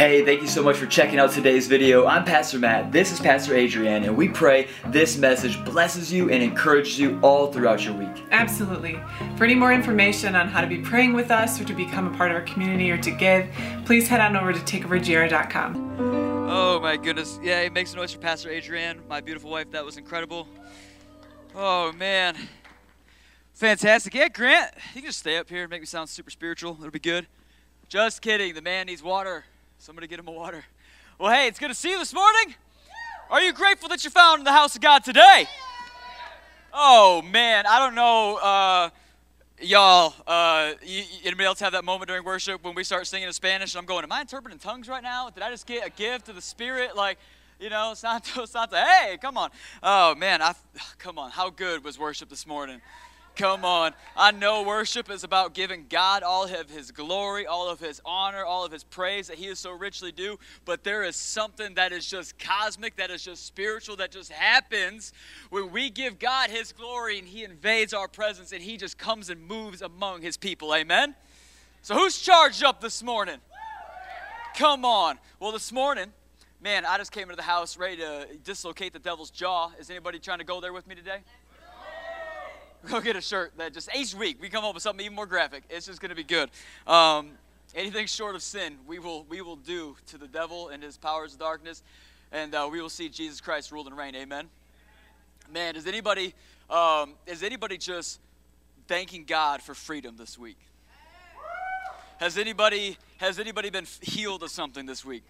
Hey, thank you so much for checking out today's video. I'm Pastor Matt, this is Pastor Adrienne, and we pray this message blesses you and encourages you all throughout your week. Absolutely. For any more information on how to be praying with us or to become a part of our community or to give, please head on over to takeovergr.com. Oh my goodness. Yeah, it makes a noise for Pastor Adrienne, my beautiful wife. That was incredible. Oh man. Fantastic. Yeah, Grant, you can just stay up here and make me sound super spiritual. It'll be good. Just kidding. The man needs water. Somebody get him a water. Well, hey, it's good to see you this morning. Are you grateful that you're found the house of God today? Oh, man. I don't know, uh, y'all. Uh, you, anybody else have that moment during worship when we start singing in Spanish? And I'm going, Am I interpreting tongues right now? Did I just get a gift of the Spirit? Like, you know, Santo, Santo. Hey, come on. Oh, man. I, come on. How good was worship this morning? Come on. I know worship is about giving God all of his glory, all of his honor, all of his praise that he is so richly due. But there is something that is just cosmic, that is just spiritual, that just happens when we give God his glory and he invades our presence and he just comes and moves among his people. Amen? So who's charged up this morning? Come on. Well, this morning, man, I just came into the house ready to dislocate the devil's jaw. Is anybody trying to go there with me today? Go get a shirt that just each week we come up with something even more graphic. It's just going to be good. Um, anything short of sin, we will we will do to the devil and his powers of darkness, and uh, we will see Jesus Christ rule and reign. Amen. Man, is anybody um, is anybody just thanking God for freedom this week? Has anybody has anybody been healed of something this week?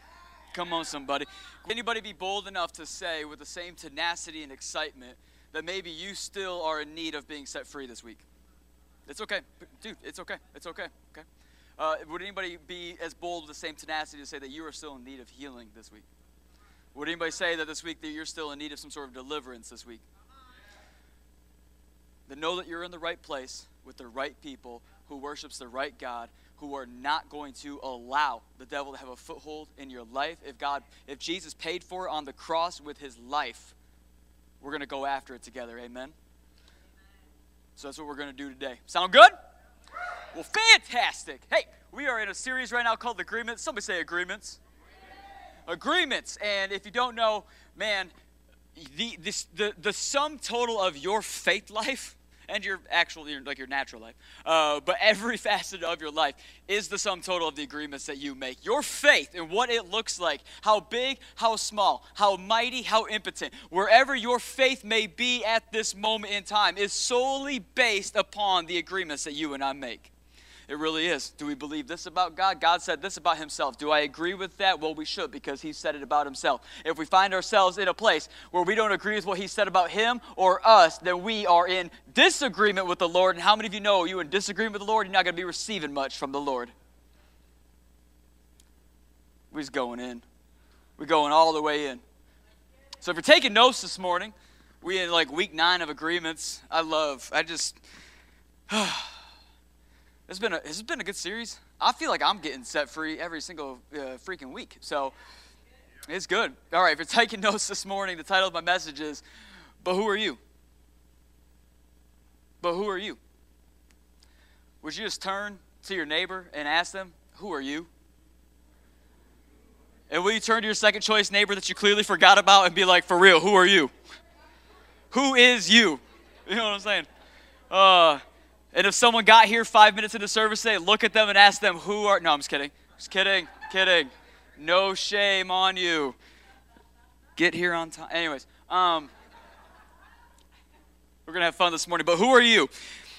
Come on, somebody. Anybody be bold enough to say with the same tenacity and excitement? That maybe you still are in need of being set free this week. It's okay. Dude, it's okay. It's okay. Okay. Uh, would anybody be as bold with the same tenacity to say that you are still in need of healing this week? Would anybody say that this week that you're still in need of some sort of deliverance this week? Then know that you're in the right place with the right people who worships the right God, who are not going to allow the devil to have a foothold in your life. If God, if Jesus paid for it on the cross with his life, we're going to go after it together. Amen? So that's what we're going to do today. Sound good? Well, fantastic. Hey, we are in a series right now called Agreements. Somebody say agreements. Agreements. And if you don't know, man, the, this, the, the sum total of your faith life and your actual, your, like your natural life, uh, but every facet of your life is the sum total of the agreements that you make. Your faith and what it looks like, how big, how small, how mighty, how impotent, wherever your faith may be at this moment in time, is solely based upon the agreements that you and I make. It really is. Do we believe this about God? God said this about himself. Do I agree with that? Well, we should because he said it about himself. If we find ourselves in a place where we don't agree with what he said about him or us, then we are in disagreement with the Lord. And how many of you know you in disagreement with the Lord, you're not going to be receiving much from the Lord? We're just going in. We're going all the way in. So if you're taking notes this morning, we in like week nine of agreements. I love, I just, It's been a, it's been a good series. I feel like I'm getting set free every single uh, freaking week. So it's good. All right, if you're taking notes this morning, the title of my message is, But Who Are You? But who are you? Would you just turn to your neighbor and ask them, Who are you? And will you turn to your second choice neighbor that you clearly forgot about and be like, For real, who are you? Who is you? You know what I'm saying? Uh, and if someone got here five minutes into service today, look at them and ask them who are. No, I'm just kidding. Just kidding. Kidding. No shame on you. Get here on time. Anyways, um, we're gonna have fun this morning. But who are you?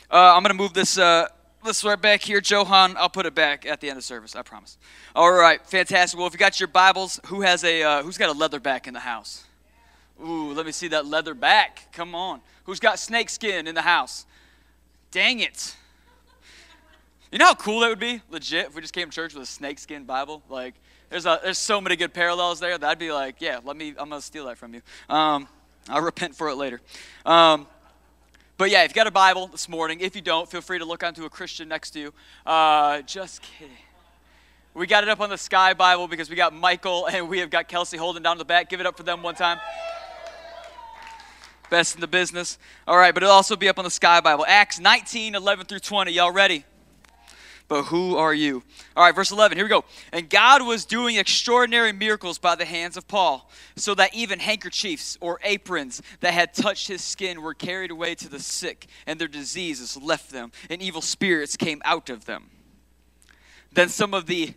Uh, I'm gonna move this. Uh, this right back here, Johan. I'll put it back at the end of service. I promise. All right, fantastic. Well, if you got your Bibles, who has a uh, who's got a leather back in the house? Ooh, let me see that leather back. Come on. Who's got snake skin in the house? Dang it. You know how cool that would be, legit, if we just came to church with a snakeskin Bible? Like, there's, a, there's so many good parallels there. That'd be like, yeah, let me, I'm going to steal that from you. Um, I'll repent for it later. Um, but yeah, if you got a Bible this morning, if you don't, feel free to look onto a Christian next to you. Uh, just kidding. We got it up on the Sky Bible because we got Michael and we have got Kelsey holding down the back. Give it up for them one time best in the business. All right, but it'll also be up on the Sky Bible. Acts 19, 11 through 20. Y'all ready? but who are you? All right, verse 11, here we go. And God was doing extraordinary miracles by the hands of Paul, so that even handkerchiefs or aprons that had touched his skin were carried away to the sick, and their diseases left them, and evil spirits came out of them. Then some of the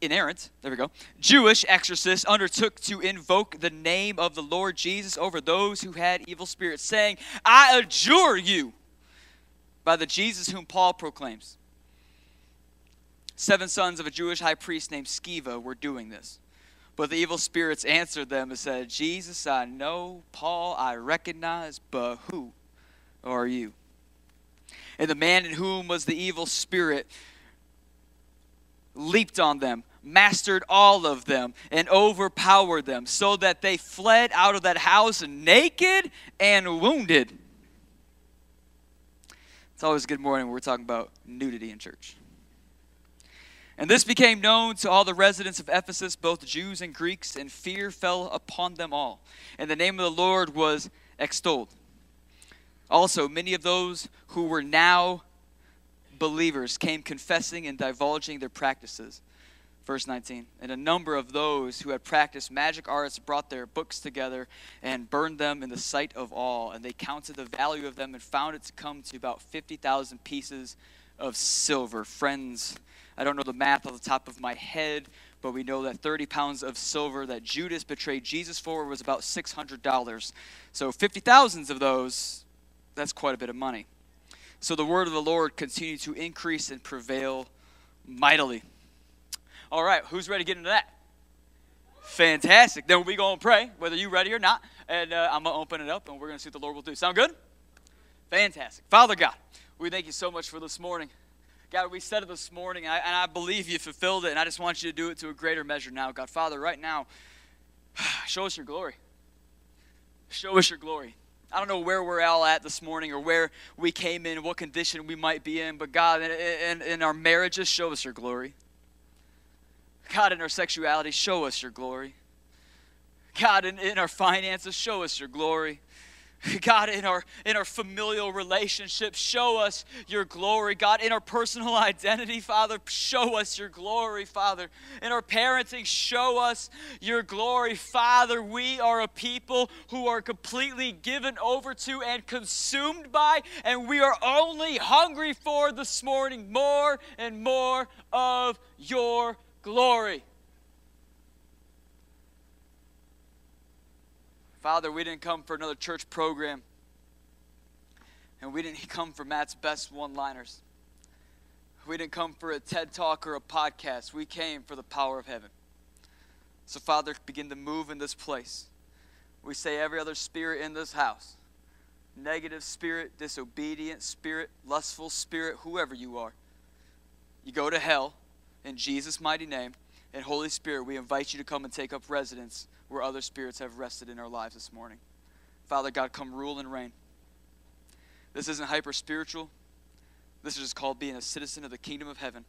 inerrant, there we go, Jewish exorcists undertook to invoke the name of the Lord Jesus over those who had evil spirits, saying, I adjure you by the Jesus whom Paul proclaims. Seven sons of a Jewish high priest named Sceva were doing this. But the evil spirits answered them and said, Jesus I know, Paul I recognize, but who are you? And the man in whom was the evil spirit leaped on them, mastered all of them, and overpowered them, so that they fled out of that house naked and wounded. It's always a good morning when we're talking about nudity in church. And this became known to all the residents of Ephesus, both Jews and Greeks, and fear fell upon them all. And the name of the Lord was extolled. Also, many of those who were now believers came confessing and divulging their practices. Verse 19. And a number of those who had practiced magic arts brought their books together and burned them in the sight of all. And they counted the value of them and found it to come to about 50,000 pieces of silver. Friends, I don't know the math off the top of my head, but we know that 30 pounds of silver that Judas betrayed Jesus for was about $600. So 50,000 of those, that's quite a bit of money. So the word of the Lord continued to increase and prevail mightily. All right, who's ready to get into that? Fantastic. Then we're going to pray, whether you're ready or not. And uh, I'm going to open it up and we're going to see what the Lord will do. Sound good? Fantastic. Father God, we thank you so much for this morning. God, we said it this morning, and I, and I believe you fulfilled it, and I just want you to do it to a greater measure now. God, Father, right now, show us your glory. Show us your glory. I don't know where we're all at this morning or where we came in, what condition we might be in, but God, in, in, in our marriages, show us your glory. God, in our sexuality, show us your glory. God, in, in our finances, show us your glory. God, in our in our familial relationships, show us your glory. God, in our personal identity, Father, show us your glory, Father. In our parenting, show us your glory, Father. We are a people who are completely given over to and consumed by, and we are only hungry for this morning more and more of your glory. Father, we didn't come for another church program. And we didn't come for Matt's best one liners. We didn't come for a TED talk or a podcast. We came for the power of heaven. So, Father, begin to move in this place. We say every other spirit in this house negative spirit, disobedient spirit, lustful spirit, whoever you are you go to hell in Jesus' mighty name. And Holy Spirit, we invite you to come and take up residence where other spirits have rested in our lives this morning. Father God, come rule and reign. This isn't hyper spiritual. This is just called being a citizen of the kingdom of heaven,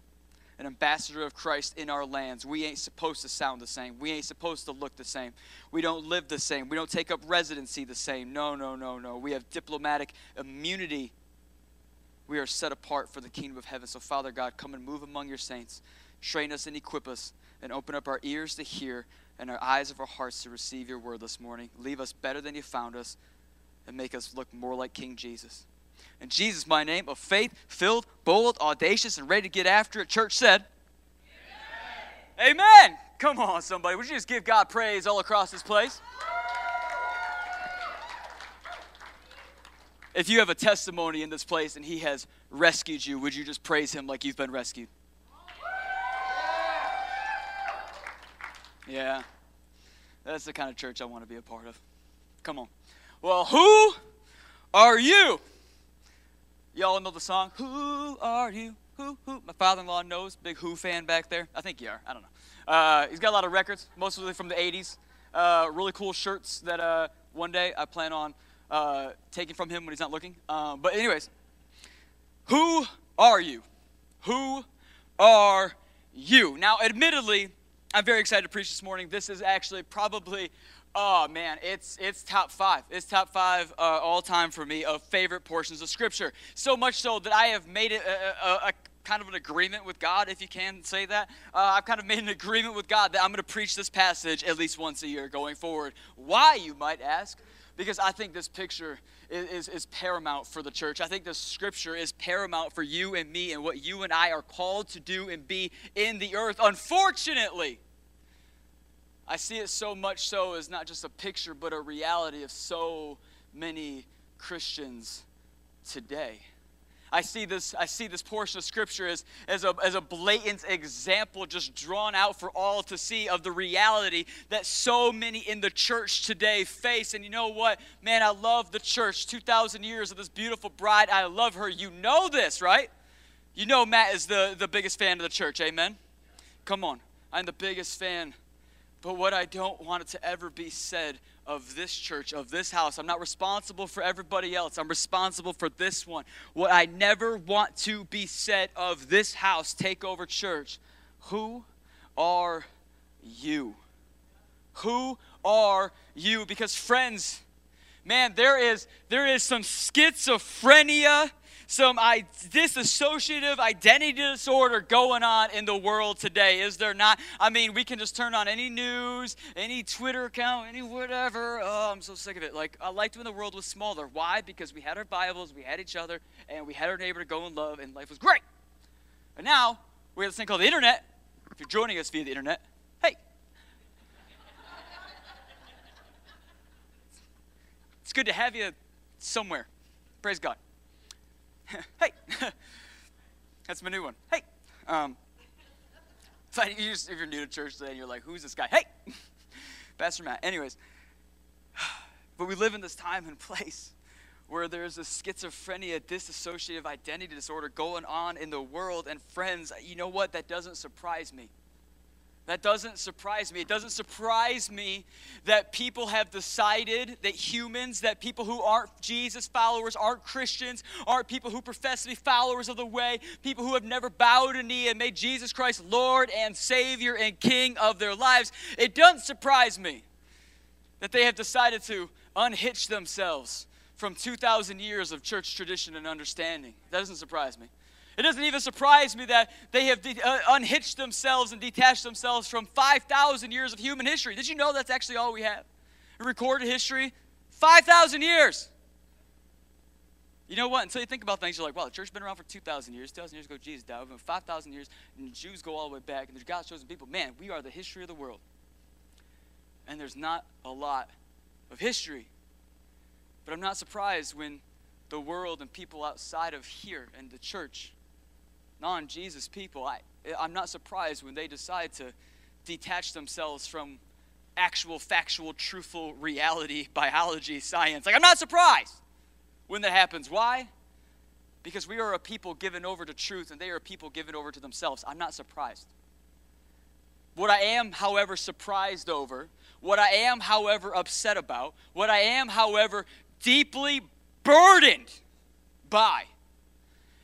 an ambassador of Christ in our lands. We ain't supposed to sound the same. We ain't supposed to look the same. We don't live the same. We don't take up residency the same. No, no, no, no. We have diplomatic immunity. We are set apart for the kingdom of heaven. So, Father God, come and move among your saints. Train us and equip us and open up our ears to hear and our eyes of our hearts to receive your word this morning. Leave us better than you found us and make us look more like King Jesus. In Jesus, my name, of faith, filled, bold, audacious, and ready to get after it, church said, Amen. Amen. Come on, somebody. Would you just give God praise all across this place? If you have a testimony in this place and He has rescued you, would you just praise Him like you've been rescued? Yeah. That's the kind of church I want to be a part of. Come on. Well, who are you? Y'all know the song, Who Are You? Who, who? My father in law knows, big Who fan back there. I think you are. I don't know. Uh, he's got a lot of records, mostly from the 80s. Uh, really cool shirts that uh, one day I plan on uh, taking from him when he's not looking. Um, but, anyways, who are you? Who are you? Now, admittedly, I'm very excited to preach this morning. This is actually probably, oh man, it's it's top five. It's top five uh, all time for me of favorite portions of Scripture. So much so that I have made it a, a, a kind of an agreement with God, if you can say that. Uh, I've kind of made an agreement with God that I'm going to preach this passage at least once a year going forward. Why, you might ask? Because I think this picture is, is, is paramount for the church. I think this scripture is paramount for you and me and what you and I are called to do and be in the earth. Unfortunately, I see it so much so as not just a picture, but a reality of so many Christians today. I see this, I see this portion of scripture as, as, a, as a blatant example just drawn out for all to see of the reality that so many in the church today face. And you know what? Man, I love the church. 2,000 years of this beautiful bride. I love her. You know this, right? You know Matt is the, the biggest fan of the church. Amen? Come on. I'm the biggest fan. But what I don't want it to ever be said of this church, of this house. I'm not responsible for everybody else. I'm responsible for this one. What I never want to be said of this house, Takeover Church, who are you? Who are you? Because friends, man, there is there is some schizophrenia some dissociative identity disorder going on in the world today, is there not? I mean, we can just turn on any news, any Twitter account, any whatever. Oh, I'm so sick of it. Like, I liked when the world was smaller. Why? Because we had our Bibles, we had each other, and we had our neighbor to go and love, and life was great. And now, we have this thing called the internet. If you're joining us via the internet, hey. It's good to have you somewhere. Praise God. hey, that's my new one. Hey, um, if, you just, if you're new to church today and you're like, who's this guy? Hey, Pastor Matt. Anyways, but we live in this time and place where there's a schizophrenia, dissociative identity disorder going on in the world. And friends, you know what? That doesn't surprise me. That doesn't surprise me. It doesn't surprise me that people have decided that humans, that people who aren't Jesus followers, aren't Christians, aren't people who profess to be followers of the way, people who have never bowed a knee and made Jesus Christ Lord and Savior and King of their lives. It doesn't surprise me that they have decided to unhitch themselves from 2,000 years of church tradition and understanding. That doesn't surprise me. It doesn't even surprise me that they have de- uh, unhitched themselves and detached themselves from 5,000 years of human history. Did you know that's actually all we have? Recorded history, 5,000 years. You know what? Until you think about things, you're like, well, the church's been around for 2,000 years. 2,000 years ago, Jesus died. We've been 5,000 years, and the Jews go all the way back, and there's God's chosen people. Man, we are the history of the world. And there's not a lot of history. But I'm not surprised when the world and people outside of here and the church non Jesus people, I, I'm not surprised when they decide to detach themselves from actual, factual, truthful reality, biology, science. Like, I'm not surprised when that happens. Why? Because we are a people given over to truth and they are a people given over to themselves. I'm not surprised. What I am, however, surprised over, what I am, however, upset about, what I am, however, deeply burdened by,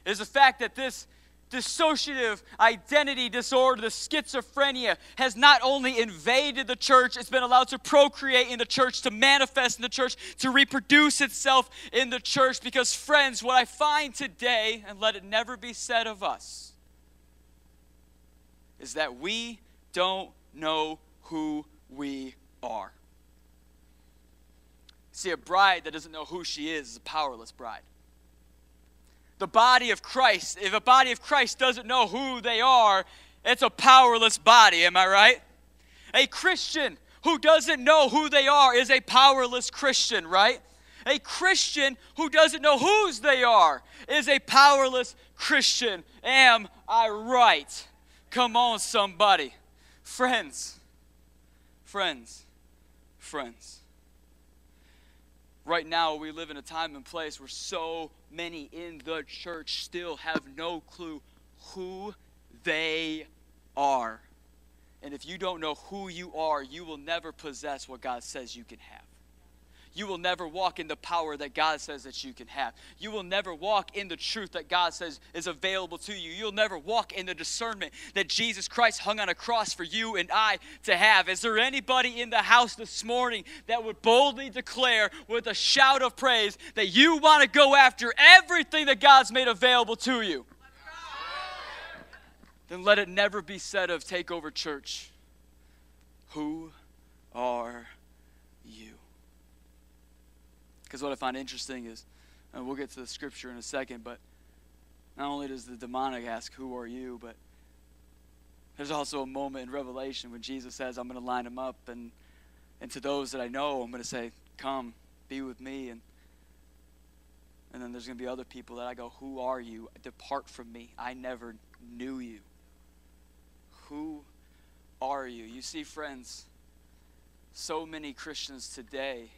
is the fact that this dissociative identity disorder, the schizophrenia, has not only invaded the church, it's been allowed to procreate in the church, to manifest in the church, to reproduce itself in the church. Because, friends, what I find today, and let it never be said of us, is that we don't know who we are. See, a bride that doesn't know who she is is a powerless bride the body of Christ, if a body of Christ doesn't know who they are, it's a powerless body. Am I right? A Christian who doesn't know who they are is a powerless Christian, right? A Christian who doesn't know whose they are is a powerless Christian. Am I right? Come on, somebody. Friends, friends, friends. Right now, we live in a time and place where so many in the church still have no clue who they are. And if you don't know who you are, you will never possess what God says you can have you will never walk in the power that God says that you can have. You will never walk in the truth that God says is available to you. You'll never walk in the discernment that Jesus Christ hung on a cross for you and I to have. Is there anybody in the house this morning that would boldly declare with a shout of praise that you want to go after everything that God's made available to you? then let it never be said of Takeover Church, Who are? Because what I find interesting is, we'll get to the scripture in a second, but not only does the demonic ask, Who are you? but there's also a moment in Revelation when Jesus says, I'm going to line them up, and, and to those that I know, I'm going to say, Come, be with me. And, and then there's going to be other people that I go, Who are you? Depart from me. I never knew you. Who are you? You see, friends, so many Christians today,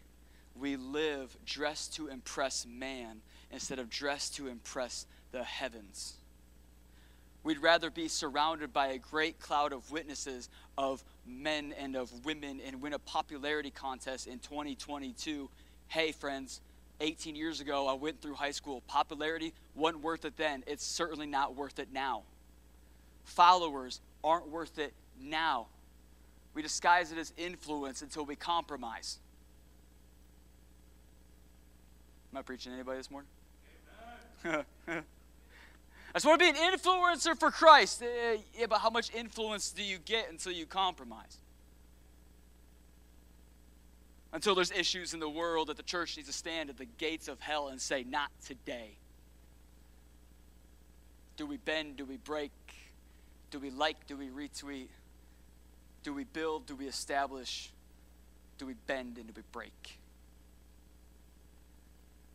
we live dressed to impress man instead of dressed to impress the heavens. We'd rather be surrounded by a great cloud of witnesses of men and of women and win a popularity contest in 2022. Hey, friends, 18 years ago, I went through high school. Popularity wasn't worth it then. It's certainly not worth it now. Followers aren't worth it now. We disguise it as influence until we compromise. Am I preaching to anybody this morning? I just want to be an influencer for Christ. Uh, yeah, but how much influence do you get until you compromise? Until there's issues in the world that the church needs to stand at the gates of hell and say, Not today. Do we bend? Do we break? Do we like? Do we retweet? Do we build? Do we establish? Do we bend and do we break?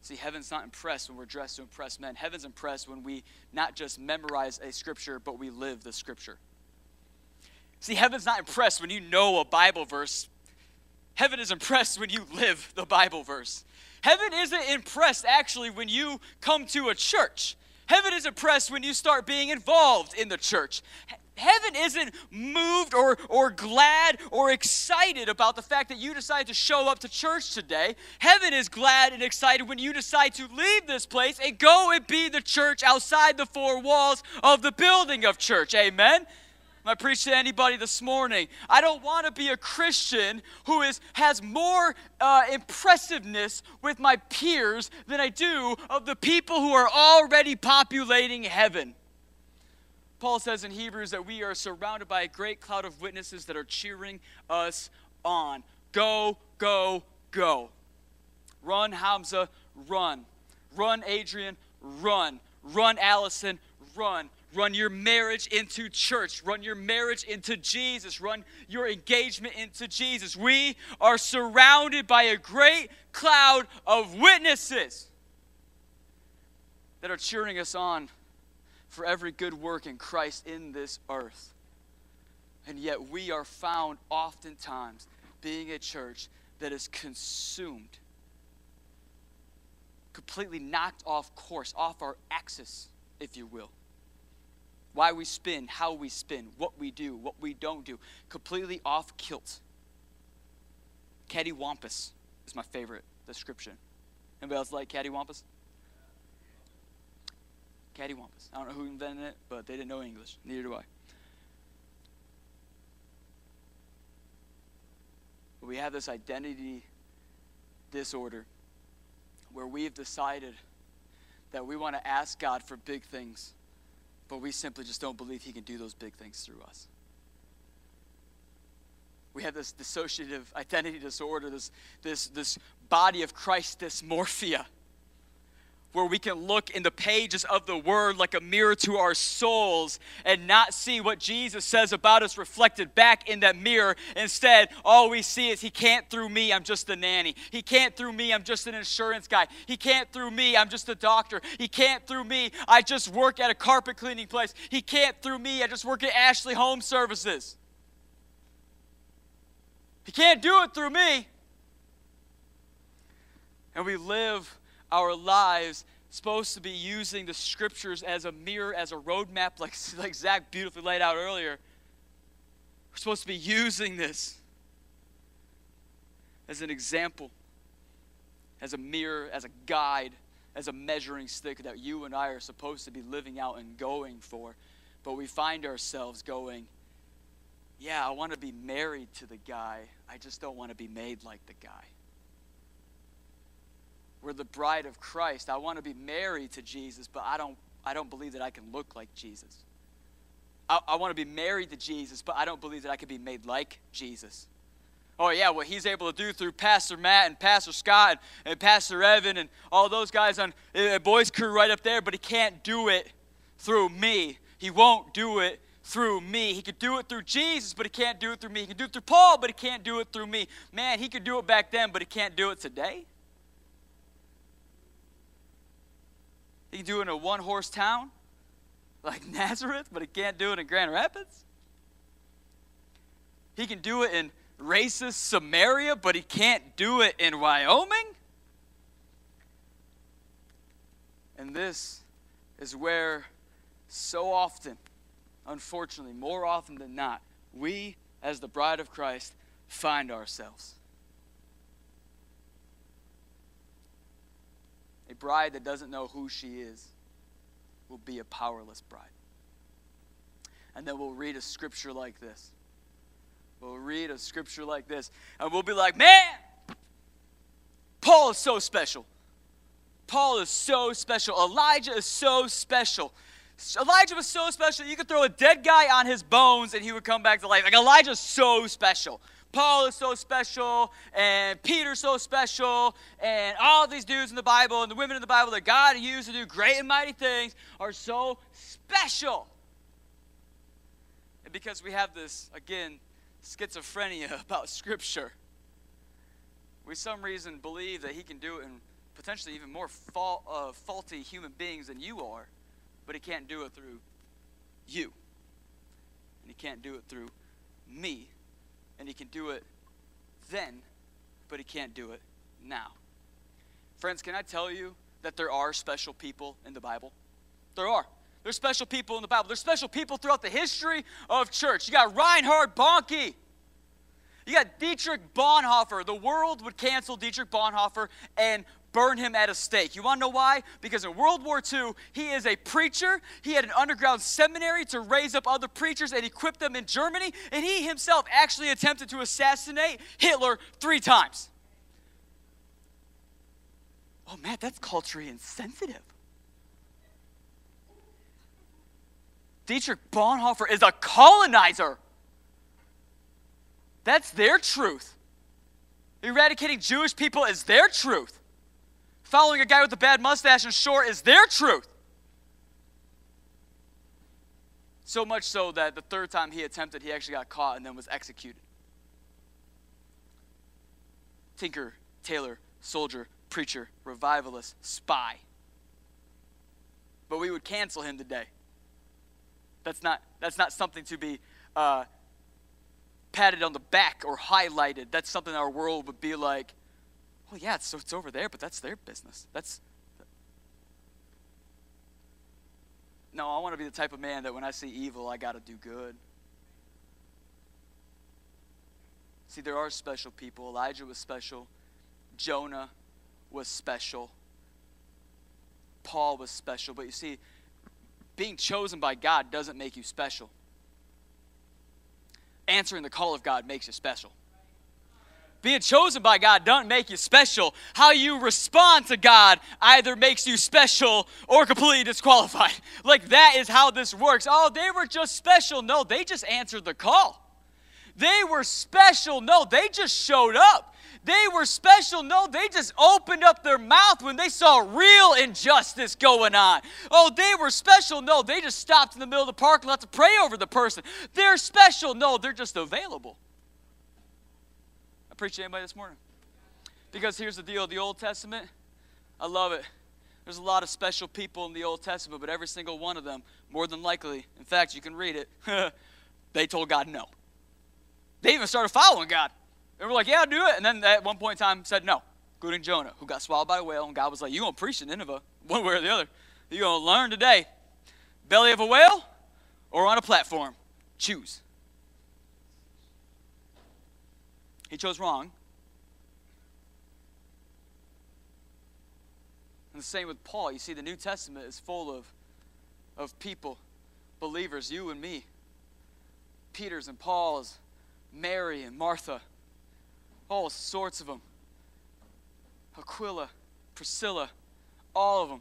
See, heaven's not impressed when we're dressed to impress men. Heaven's impressed when we not just memorize a scripture, but we live the scripture. See, heaven's not impressed when you know a Bible verse. Heaven is impressed when you live the Bible verse. Heaven isn't impressed actually when you come to a church. Heaven is impressed when you start being involved in the church. Heaven isn't moved or, or glad or excited about the fact that you decide to show up to church today. Heaven is glad and excited when you decide to leave this place and go and be the church outside the four walls of the building of church. Amen? I preach to anybody this morning. I don't want to be a Christian who is has more uh, impressiveness with my peers than I do of the people who are already populating heaven. Paul says in Hebrews that we are surrounded by a great cloud of witnesses that are cheering us on. Go, go, go. Run, Hamza, run. Run, Adrian, run. Run, Allison, run. Run your marriage into church. Run your marriage into Jesus. Run your engagement into Jesus. We are surrounded by a great cloud of witnesses that are cheering us on for every good work in Christ in this earth. And yet we are found oftentimes being a church that is consumed, completely knocked off course, off our axis, if you will why we spin, how we spin, what we do, what we don't do, completely off kilt. Cattywampus is my favorite description. Anybody else like cattywampus? Cattywampus. I don't know who invented it, but they didn't know English. Neither do I. But we have this identity disorder where we've decided that we want to ask God for big things but we simply just don't believe he can do those big things through us. We have this dissociative identity disorder, this, this, this body of Christ dysmorphia where we can look in the pages of the Word like a mirror to our souls and not see what Jesus says about us reflected back in that mirror. Instead, all we see is He can't through me, I'm just a nanny. He can't through me, I'm just an insurance guy. He can't through me, I'm just a doctor. He can't through me, I just work at a carpet cleaning place. He can't through me, I just work at Ashley Home Services. He can't do it through me. And we live our lives supposed to be using the scriptures as a mirror, as a roadmap, like, like Zach beautifully laid out earlier. We're supposed to be using this as an example, as a mirror, as a guide, as a measuring stick that you and I are supposed to be living out and going for. But we find ourselves going, yeah, I want to be married to the guy. I just don't want to be made like the guy. We're the bride of Christ. I want to be married to Jesus, but I don't, I don't believe that I can look like Jesus. I, I want to be married to Jesus, but I don't believe that I can be made like Jesus. Oh, yeah, what he's able to do through Pastor Matt and Pastor Scott and, and Pastor Evan and all those guys on uh, Boys Crew right up there, but he can't do it through me. He won't do it through me. He could do it through Jesus, but he can't do it through me. He can do it through Paul, but he can't do it through me. Man, he could do it back then, but he can't do it today. He can do it in a one horse town like Nazareth, but he can't do it in Grand Rapids. He can do it in racist Samaria, but he can't do it in Wyoming. And this is where so often unfortunately, more often than not, we, as the bride of Christ, find ourselves. A bride that doesn't know who she is will be a powerless bride. And then we'll read a scripture like this. We'll read a scripture like this, and we'll be like, man, Paul is so special. Paul is so special. Elijah is so special. Elijah was so special, you could throw a dead guy on his bones and he would come back to life. Like Elijah's so special. Paul is so special, and Peter's so special, and all these dudes in the Bible and the women in the Bible that God used to do great and mighty things are so special. And because we have this, again, schizophrenia about Scripture, we some reason believe that He can do it in potentially even more uh, faulty human beings than you are but he can't do it through you. And he can't do it through me. And he can do it then, but he can't do it now. Friends, can I tell you that there are special people in the Bible? There are. There's special people in the Bible. There's special people throughout the history of church. You got Reinhard Bonnke. You got Dietrich Bonhoeffer. The world would cancel Dietrich Bonhoeffer and burn him at a stake. You want to know why? Because in World War II, he is a preacher. He had an underground seminary to raise up other preachers and equip them in Germany. And he himself actually attempted to assassinate Hitler three times. Oh, man, that's culturally insensitive. Dietrich Bonhoeffer is a colonizer. That's their truth. Eradicating Jewish people is their truth. Following a guy with a bad mustache and short is their truth. So much so that the third time he attempted, he actually got caught and then was executed. Tinker, tailor, soldier, preacher, revivalist, spy. But we would cancel him today. That's not, that's not something to be uh, patted on the back or highlighted. That's something our world would be like, well, yeah, it's, it's over there, but that's their business. That's. No, I want to be the type of man that when I see evil, I got to do good. See, there are special people. Elijah was special. Jonah was special. Paul was special. But you see, being chosen by God doesn't make you special. Answering the call of God makes you special. Being chosen by God doesn't make you special. How you respond to God either makes you special or completely disqualified. Like that is how this works. Oh, they were just special. No, they just answered the call. They were special. No, they just showed up. They were special. No, they just opened up their mouth when they saw real injustice going on. Oh, they were special. No, they just stopped in the middle of the parking lot to pray over the person. They're special. No, they're just available preach to anybody this morning? Because here's the deal the Old Testament, I love it. There's a lot of special people in the Old Testament, but every single one of them, more than likely, in fact, you can read it, they told God no. They even started following God. They were like, yeah, I'll do it. And then at one point in time said no, including Jonah, who got swallowed by a whale. And God was like, you're going to preach to Nineveh, one way or the other. You're going to learn today. Belly of a whale or on a platform? Choose. He chose wrong. And the same with Paul. You see, the New Testament is full of, of people, believers, you and me. Peter's and Paul's, Mary and Martha, all sorts of them. Aquila, Priscilla, all of them.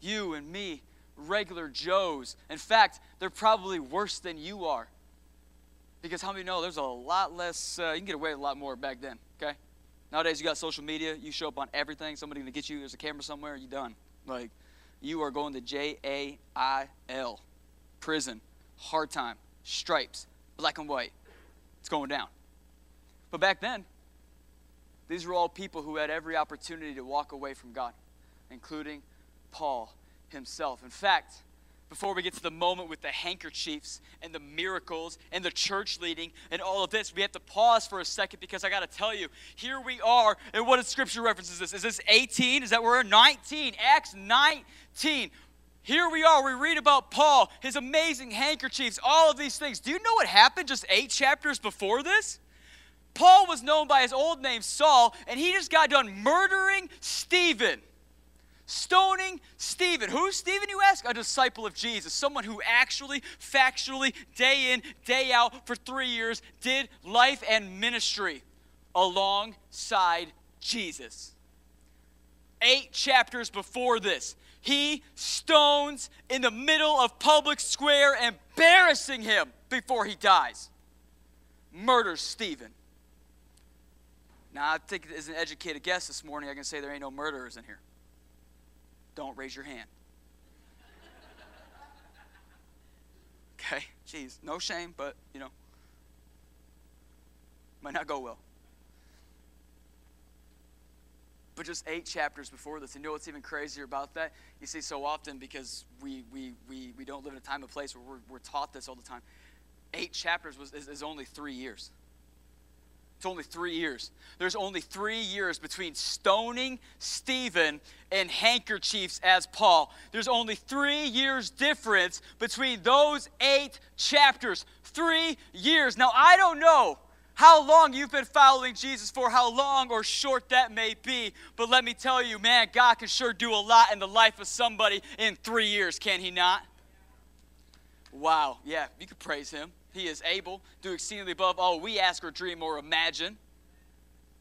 You and me, regular Joes. In fact, they're probably worse than you are. Because how many know there's a lot less, uh, you can get away with a lot more back then, okay? Nowadays, you got social media, you show up on everything, somebody gonna get you, there's a camera somewhere, you done. Like, you are going to J A I L, prison, hard time, stripes, black and white. It's going down. But back then, these were all people who had every opportunity to walk away from God, including Paul himself. In fact, before we get to the moment with the handkerchiefs and the miracles and the church leading and all of this, we have to pause for a second because I got to tell you, here we are. And what is scripture references this? Is this 18? Is that we're 19? Acts 19. Here we are. We read about Paul, his amazing handkerchiefs, all of these things. Do you know what happened just eight chapters before this? Paul was known by his old name Saul, and he just got done murdering Stephen stoning Stephen. Who's Stephen, you ask? A disciple of Jesus, someone who actually, factually, day in, day out, for three years, did life and ministry alongside Jesus. Eight chapters before this, he stones in the middle of public square, embarrassing him before he dies. Murders Stephen. Now, I think as an educated guess this morning, I can say there ain't no murderers in here don't raise your hand. Okay? Jeez, no shame, but, you know, might not go well. But just eight chapters before this, and you know what's even crazier about that? You see, so often because we, we, we, we don't live in a time and place where we're, we're taught this all the time, eight chapters was, is, is only three years. It's only three years. There's only three years between stoning Stephen and handkerchiefs as Paul. There's only three years difference between those eight chapters. Three years. Now, I don't know how long you've been following Jesus for, how long or short that may be, but let me tell you, man, God can sure do a lot in the life of somebody in three years, can He not? Wow, yeah, you could praise Him. He is able to exceedingly above all we ask or dream or imagine.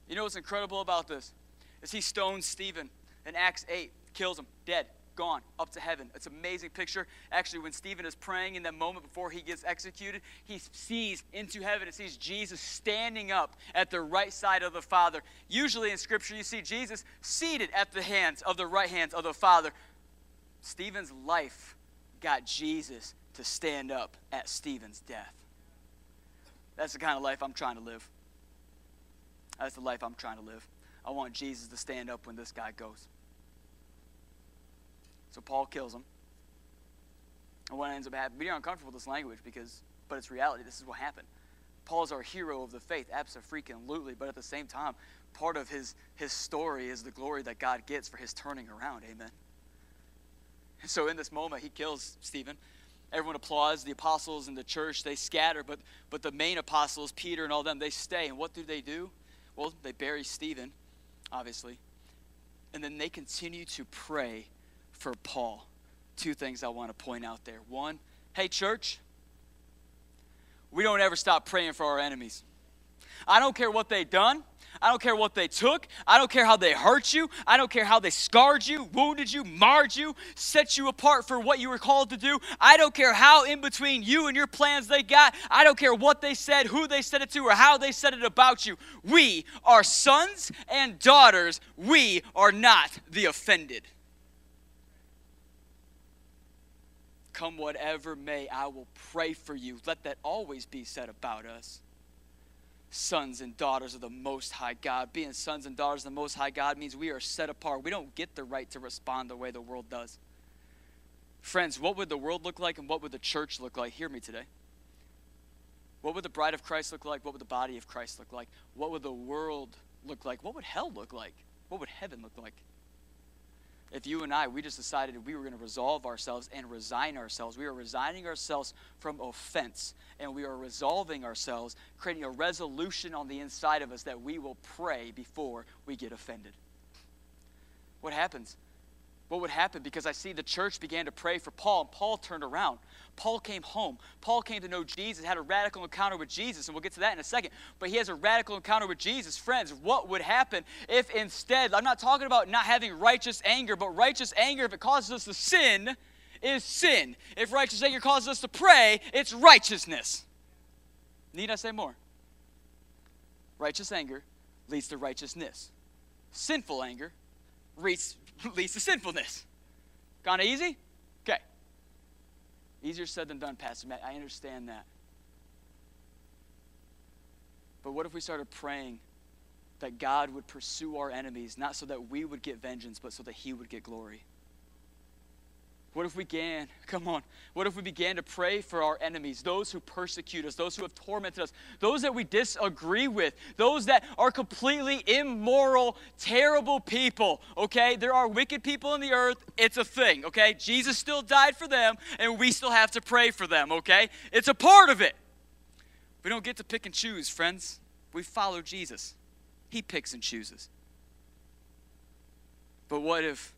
You know what's incredible about this? Is he stones Stephen in Acts 8, kills him, dead, gone, up to heaven. It's an amazing picture. Actually, when Stephen is praying in that moment before he gets executed, he sees into heaven and sees Jesus standing up at the right side of the Father. Usually in Scripture, you see Jesus seated at the hands of the right hands of the Father. Stephen's life got Jesus to stand up at Stephen's death. That's the kind of life I'm trying to live. That's the life I'm trying to live. I want Jesus to stand up when this guy goes. So Paul kills him. And what ends up happening, we are uncomfortable with this language because, but it's reality. This is what happened. Paul's our hero of the faith, absolutely. But at the same time, part of his, his story is the glory that God gets for his turning around. Amen. And so in this moment, he kills Stephen. Everyone applauds. The apostles and the church, they scatter, but, but the main apostles, Peter and all them, they stay. And what do they do? Well, they bury Stephen, obviously. And then they continue to pray for Paul. Two things I want to point out there. One, hey, church, we don't ever stop praying for our enemies. I don't care what they've done. I don't care what they took. I don't care how they hurt you. I don't care how they scarred you, wounded you, marred you, set you apart for what you were called to do. I don't care how in between you and your plans they got. I don't care what they said, who they said it to, or how they said it about you. We are sons and daughters. We are not the offended. Come whatever may, I will pray for you. Let that always be said about us sons and daughters of the Most High God. Being sons and daughters of the Most High God means we are set apart. We don't get the right to respond the way the world does. Friends, what would the world look like and what would the church look like? Hear me today. What would the bride of Christ look like? What would the body of Christ look like? What would the world look like? What would hell look like? What would heaven look like? If you and I, we just decided we were going to resolve ourselves and resign ourselves. We are resigning ourselves from offense and we are resolving ourselves, creating a resolution on the inside of us that we will pray before we get offended. What happens? What would happen because I see the church began to pray for Paul, and Paul turned around. Paul came home. Paul came to know Jesus, had a radical encounter with Jesus, and we'll get to that in a second. But he has a radical encounter with Jesus. Friends, what would happen if instead, I'm not talking about not having righteous anger, but righteous anger, if it causes us to sin, is sin. If righteous anger causes us to pray, it's righteousness. Need I say more? Righteous anger leads to righteousness. Sinful anger leads, leads to sinfulness. Kinda easy? Okay. Easier said than done, Pastor Matt. I understand that. But what if we started praying that God would pursue our enemies, not so that we would get vengeance, but so that He would get glory? What if we began, come on, what if we began to pray for our enemies, those who persecute us, those who have tormented us, those that we disagree with, those that are completely immoral, terrible people, okay? There are wicked people in the earth, it's a thing, okay? Jesus still died for them, and we still have to pray for them, okay? It's a part of it. We don't get to pick and choose, friends. We follow Jesus, He picks and chooses. But what if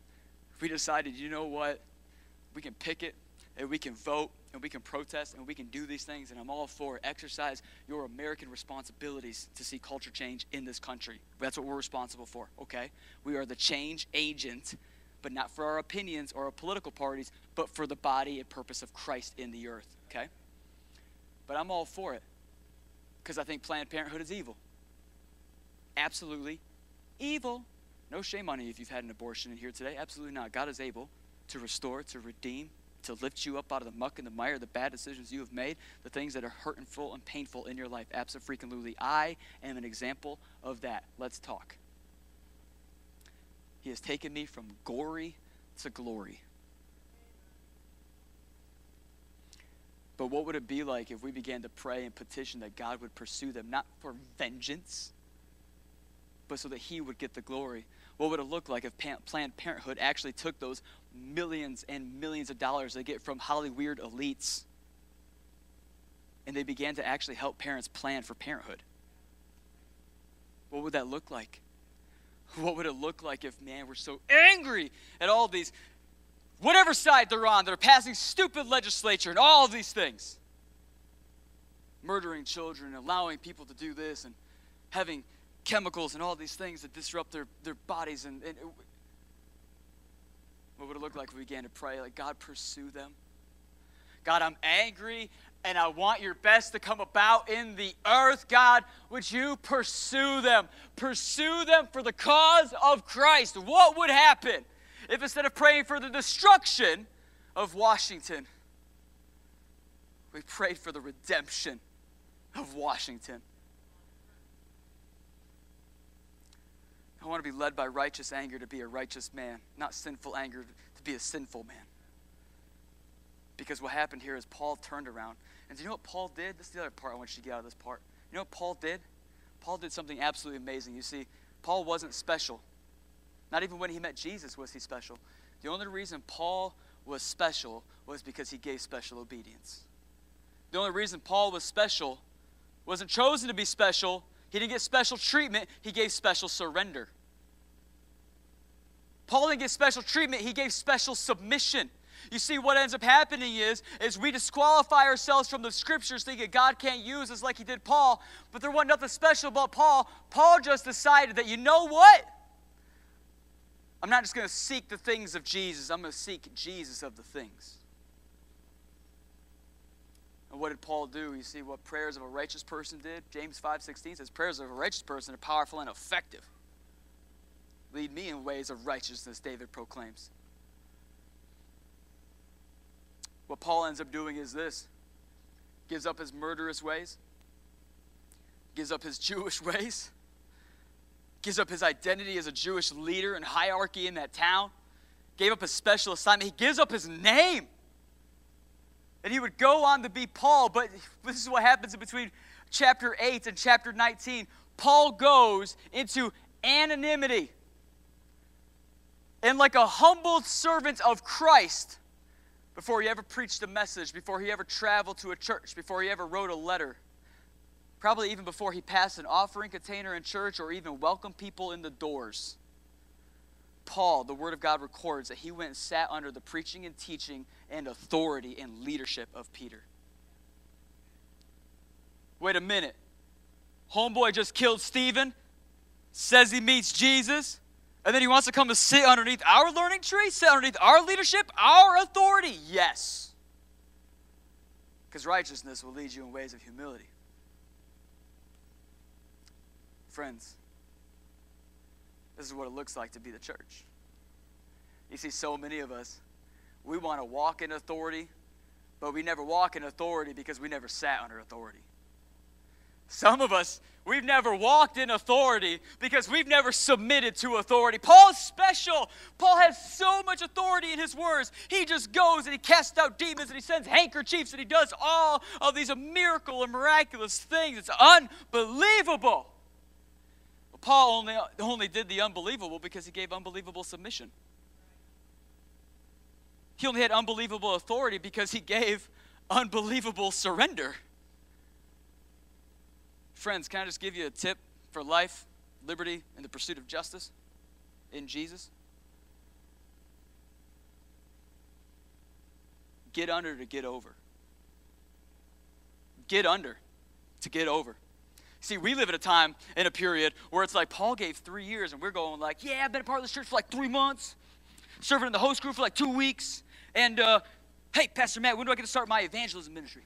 we decided, you know what? We can picket and we can vote and we can protest and we can do these things, and I'm all for. Exercise your American responsibilities to see culture change in this country. That's what we're responsible for, okay? We are the change agent, but not for our opinions or our political parties, but for the body and purpose of Christ in the earth, okay? But I'm all for it because I think Planned Parenthood is evil. Absolutely evil. No shame on you if you've had an abortion in here today. Absolutely not. God is able to restore, to redeem, to lift you up out of the muck and the mire, the bad decisions you have made, the things that are hurtful and painful in your life. Absolutely. I am an example of that. Let's talk. He has taken me from gory to glory. But what would it be like if we began to pray and petition that God would pursue them, not for vengeance, but so that He would get the glory? What would it look like if Planned Parenthood actually took those millions and millions of dollars they get from Hollywood elites and they began to actually help parents plan for parenthood? What would that look like? What would it look like if, man, we're so angry at all these, whatever side they're on, they're passing stupid legislature and all of these things? Murdering children, allowing people to do this, and having chemicals and all these things that disrupt their, their bodies. And, and it, what would it look like if we began to pray? Like, God, pursue them. God, I'm angry and I want your best to come about in the earth. God, would you pursue them? Pursue them for the cause of Christ. What would happen if instead of praying for the destruction of Washington, we prayed for the redemption of Washington? I want to be led by righteous anger to be a righteous man, not sinful anger to be a sinful man. Because what happened here is Paul turned around. And do you know what Paul did? This is the other part I want you to get out of this part. You know what Paul did? Paul did something absolutely amazing. You see, Paul wasn't special. Not even when he met Jesus was he special. The only reason Paul was special was because he gave special obedience. The only reason Paul was special wasn't chosen to be special, he didn't get special treatment, he gave special surrender. Paul didn't get special treatment, he gave special submission. You see, what ends up happening is, is we disqualify ourselves from the scriptures thinking God can't use us like he did Paul, but there wasn't nothing special about Paul. Paul just decided that, you know what? I'm not just going to seek the things of Jesus, I'm going to seek Jesus of the things. And what did Paul do? You see what prayers of a righteous person did? James 5:16 says prayers of a righteous person are powerful and effective. Lead me in ways of righteousness, David proclaims. What Paul ends up doing is this. Gives up his murderous ways. Gives up his Jewish ways. Gives up his identity as a Jewish leader and hierarchy in that town. Gave up his special assignment. He gives up his name and he would go on to be Paul, but this is what happens in between chapter 8 and chapter 19. Paul goes into anonymity. And like a humbled servant of Christ, before he ever preached a message, before he ever traveled to a church, before he ever wrote a letter, probably even before he passed an offering container in church or even welcomed people in the doors. Paul, the Word of God records that he went and sat under the preaching and teaching and authority and leadership of Peter. Wait a minute. Homeboy just killed Stephen, says he meets Jesus, And then he wants to come to sit underneath our learning tree, sit underneath our leadership, our authority. Yes. Because righteousness will lead you in ways of humility. Friends, this is what it looks like to be the church. You see, so many of us, we want to walk in authority, but we never walk in authority because we never sat under authority. Some of us, we've never walked in authority because we've never submitted to authority. Paul's special. Paul has so much authority in his words. He just goes and he casts out demons and he sends handkerchiefs and he does all of these miracle and miraculous things. It's unbelievable. Paul only, only did the unbelievable because he gave unbelievable submission. He only had unbelievable authority because he gave unbelievable surrender. Friends, can I just give you a tip for life, liberty, and the pursuit of justice in Jesus? Get under to get over. Get under to get over. See, we live at a time in a period where it's like Paul gave three years, and we're going like, yeah, I've been a part of this church for like three months, serving in the host group for like two weeks, and uh, hey, Pastor Matt, when do I get to start my evangelism ministry?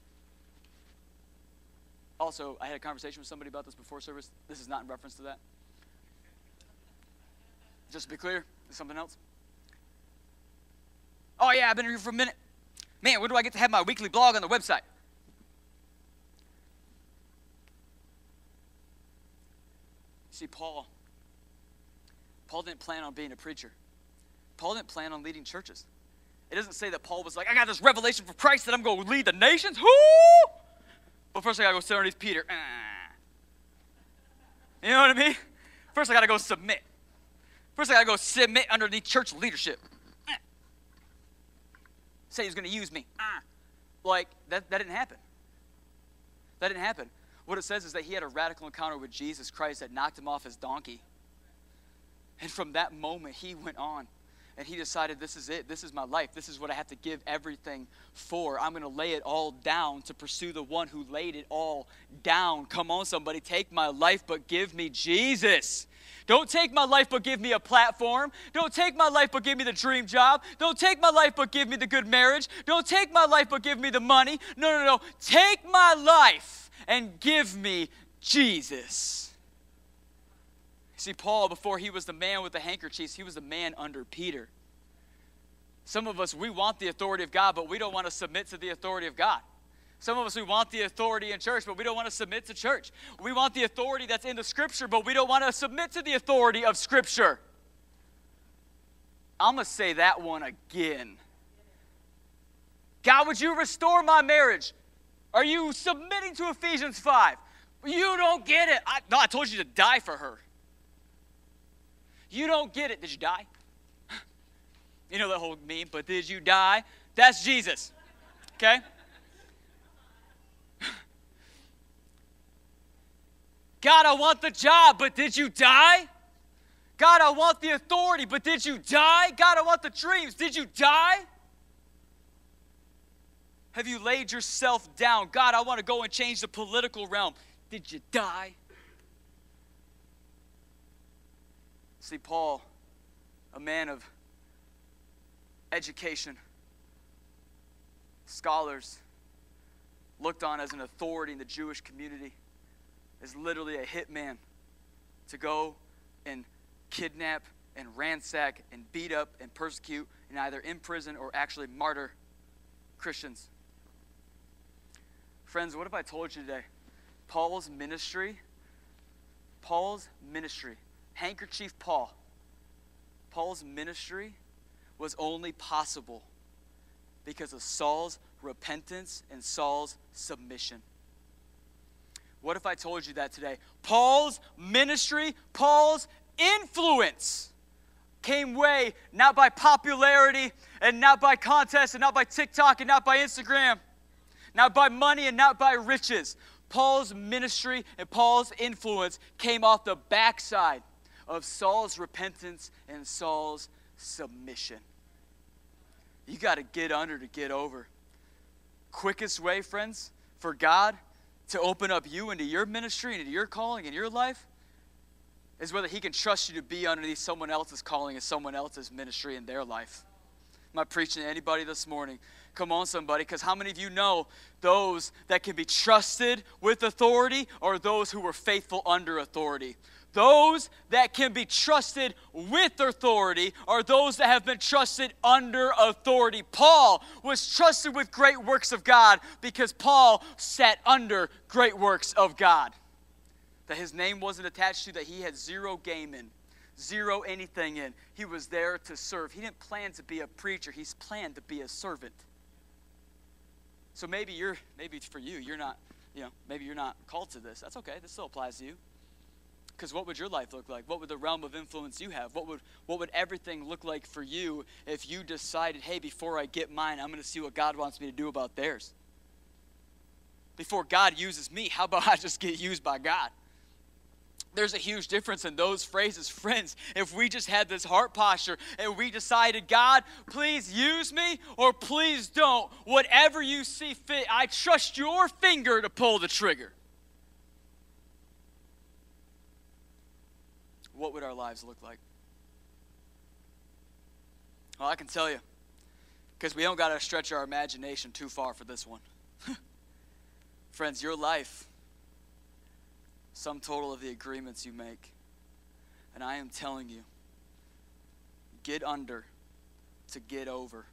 Also, I had a conversation with somebody about this before service. This is not in reference to that. Just to be clear, there's something else. Oh, yeah, I've been here for a minute. Man, when do I get to have my weekly blog on the website? See, Paul, Paul didn't plan on being a preacher. Paul didn't plan on leading churches. It doesn't say that Paul was like, I got this revelation for Christ that I'm going to lead the nations. Who? But first I gotta go sit underneath Peter. Ah. You know what I mean? First I gotta go submit. First I gotta go submit underneath church leadership. Ah. Say he's gonna use me. Ah. Like, that, that didn't happen. That didn't happen. What it says is that he had a radical encounter with Jesus Christ that knocked him off his donkey. And from that moment, he went on and he decided this is it. This is my life. This is what I have to give everything for. I'm going to lay it all down to pursue the one who laid it all down. Come on, somebody, take my life, but give me Jesus. Don't take my life, but give me a platform. Don't take my life, but give me the dream job. Don't take my life, but give me the good marriage. Don't take my life, but give me the money. No, no, no. Take my life and give me Jesus. See, Paul, before he was the man with the handkerchiefs, he was the man under Peter. Some of us, we want the authority of God, but we don't want to submit to the authority of God. Some of us, we want the authority in church, but we don't want to submit to church. We want the authority that's in the scripture, but we don't want to submit to the authority of scripture. I'm going to say that one again. God, would you restore my marriage? Are you submitting to Ephesians 5? You don't get it. I, no, I told you to die for her. You don't get it. Did you die? You know that whole meme, but did you die? That's Jesus. Okay? God, I want the job, but did you die? God, I want the authority, but did you die? God, I want the dreams. Did you die? Have you laid yourself down? God, I want to go and change the political realm. Did you die? See, Paul, a man of education, scholars, looked on as an authority in the Jewish community, is literally a hitman to go and kidnap and ransack and beat up and persecute and either imprison or actually martyr Christians. Friends, what if I told you today? Paul's ministry, Paul's ministry handkerchief Paul. Paul's ministry was only possible because of Saul's repentance and Saul's submission. What if I told you that today? Paul's ministry, Paul's influence came way not by popularity and not by contest and not by TikTok and not by Instagram, not by money and not by riches. Paul's ministry and Paul's influence came off the backside of Saul's repentance and Saul's submission. You got to get under to get over. Quickest way, friends, for God to open up you into your ministry and into your calling in your life is whether He can trust you to be underneath someone else's calling and someone else's ministry in their life. Am I preaching to anybody this morning? Come on, somebody, because how many of you know those that can be trusted with authority or those who were faithful under authority? Those that can be trusted with authority are those that have been trusted under authority. Paul was trusted with great works of God because Paul sat under great works of God. That his name wasn't attached to, that he had zero game in, zero anything in. He was there to serve. He didn't plan to be a preacher, he's planned to be a servant. So maybe you're, maybe for you, you're not, you know, maybe you're not called to this. That's okay. This still applies to you. Because what would your life look like? What would the realm of influence you have? What would, what would everything look like for you if you decided, hey, before I get mine, I'm going to see what God wants me to do about theirs? Before God uses me, how about I just get used by God? There's a huge difference in those phrases. Friends, if we just had this heart posture and we decided, God, please use me or please don't, whatever you see fit, I trust your finger to pull the trigger. what would our lives look like? Well, I can tell you, because we don't got to stretch our imagination too far for this one. Friends, your life, sum total of the agreements you make. And I am telling you, get under to get over.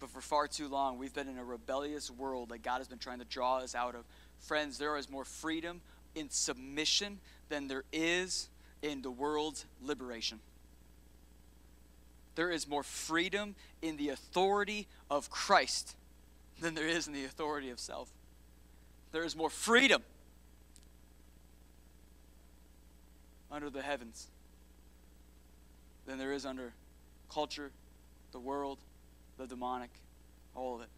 But for far too long, we've been in a rebellious world that God has been trying to draw us out of. Friends, there is more freedom in submission than there is in the world's liberation. There is more freedom in the authority of Christ than there is in the authority of self. There is more freedom under the heavens than there is under culture, the world, the demonic, all of it.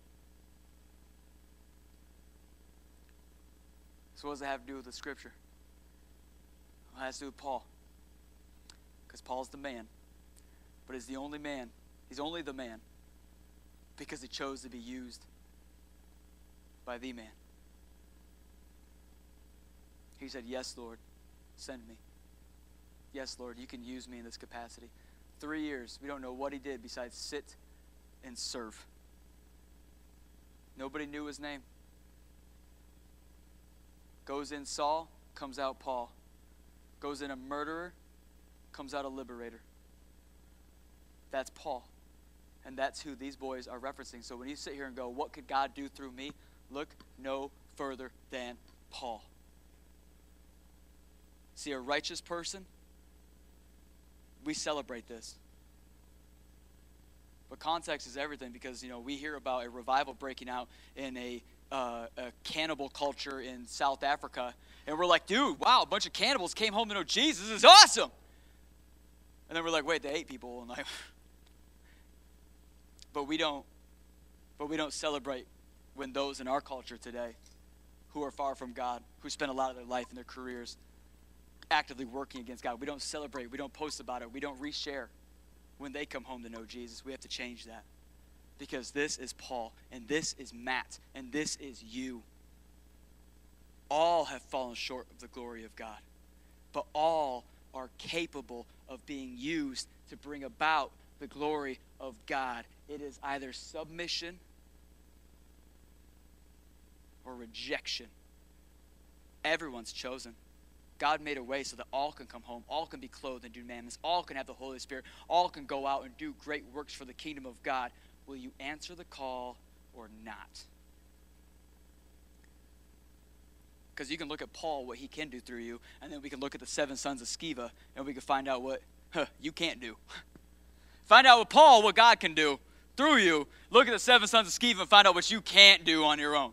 So, what does that have to do with the scripture? It has to do with Paul. Because Paul's the man. But he's the only man. He's only the man because he chose to be used by the man. He said, Yes, Lord, send me. Yes, Lord, you can use me in this capacity. Three years, we don't know what he did besides sit and serve. Nobody knew his name. Goes in Saul, comes out Paul. Goes in a murderer, comes out a liberator. That's Paul. And that's who these boys are referencing. So when you sit here and go, What could God do through me? Look no further than Paul. See, a righteous person, we celebrate this. But context is everything because, you know, we hear about a revival breaking out in a uh, a cannibal culture in South Africa, and we're like, dude, wow, a bunch of cannibals came home to know Jesus. This is awesome. And then we're like, wait, they ate people, and like, but we don't, but we don't celebrate when those in our culture today, who are far from God, who spend a lot of their life and their careers actively working against God, we don't celebrate, we don't post about it, we don't reshare when they come home to know Jesus. We have to change that because this is Paul, and this is Matt, and this is you. All have fallen short of the glory of God, but all are capable of being used to bring about the glory of God. It is either submission or rejection. Everyone's chosen. God made a way so that all can come home, all can be clothed and do commandments, all can have the Holy Spirit, all can go out and do great works for the kingdom of God. Will you answer the call or not? Because you can look at Paul, what he can do through you, and then we can look at the seven sons of Sceva, and we can find out what huh, you can't do. find out with Paul what God can do through you. Look at the seven sons of Sceva and find out what you can't do on your own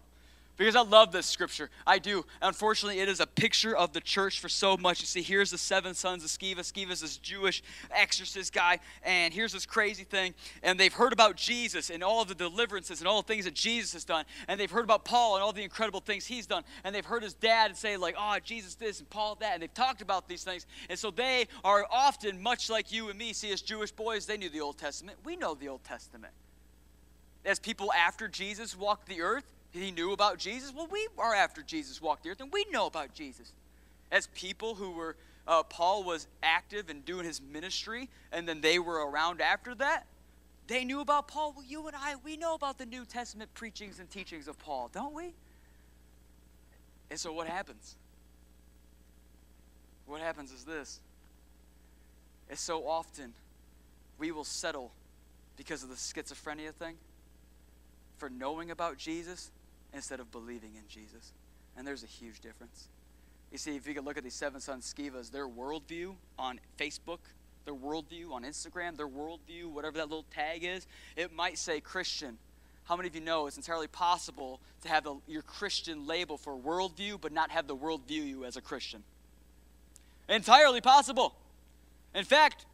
because I love this scripture. I do. Unfortunately, it is a picture of the church for so much. You see, here's the seven sons of Sceva. Sceva's this Jewish exorcist guy, and here's this crazy thing. And they've heard about Jesus and all of the deliverances and all the things that Jesus has done. And they've heard about Paul and all the incredible things he's done. And they've heard his dad say, like, oh, Jesus this and Paul that. And they've talked about these things. And so they are often, much like you and me, see, as Jewish boys, they knew the Old Testament. We know the Old Testament. As people after Jesus walked the earth, he knew about Jesus. Well, we are after Jesus walked the earth, and we know about Jesus. As people who were uh, Paul was active and doing his ministry, and then they were around after that, they knew about Paul. Well, you and I, we know about the New Testament preachings and teachings of Paul, don't we? And so what happens? What happens is this. It's so often we will settle because of the schizophrenia thing for knowing about Jesus instead of believing in Jesus. And there's a huge difference. You see, if you could look at these seven sons Scevas, their worldview on Facebook, their worldview on Instagram, their worldview, whatever that little tag is, it might say Christian. How many of you know it's entirely possible to have the, your Christian label for worldview, but not have the world view you as a Christian? Entirely possible. In fact,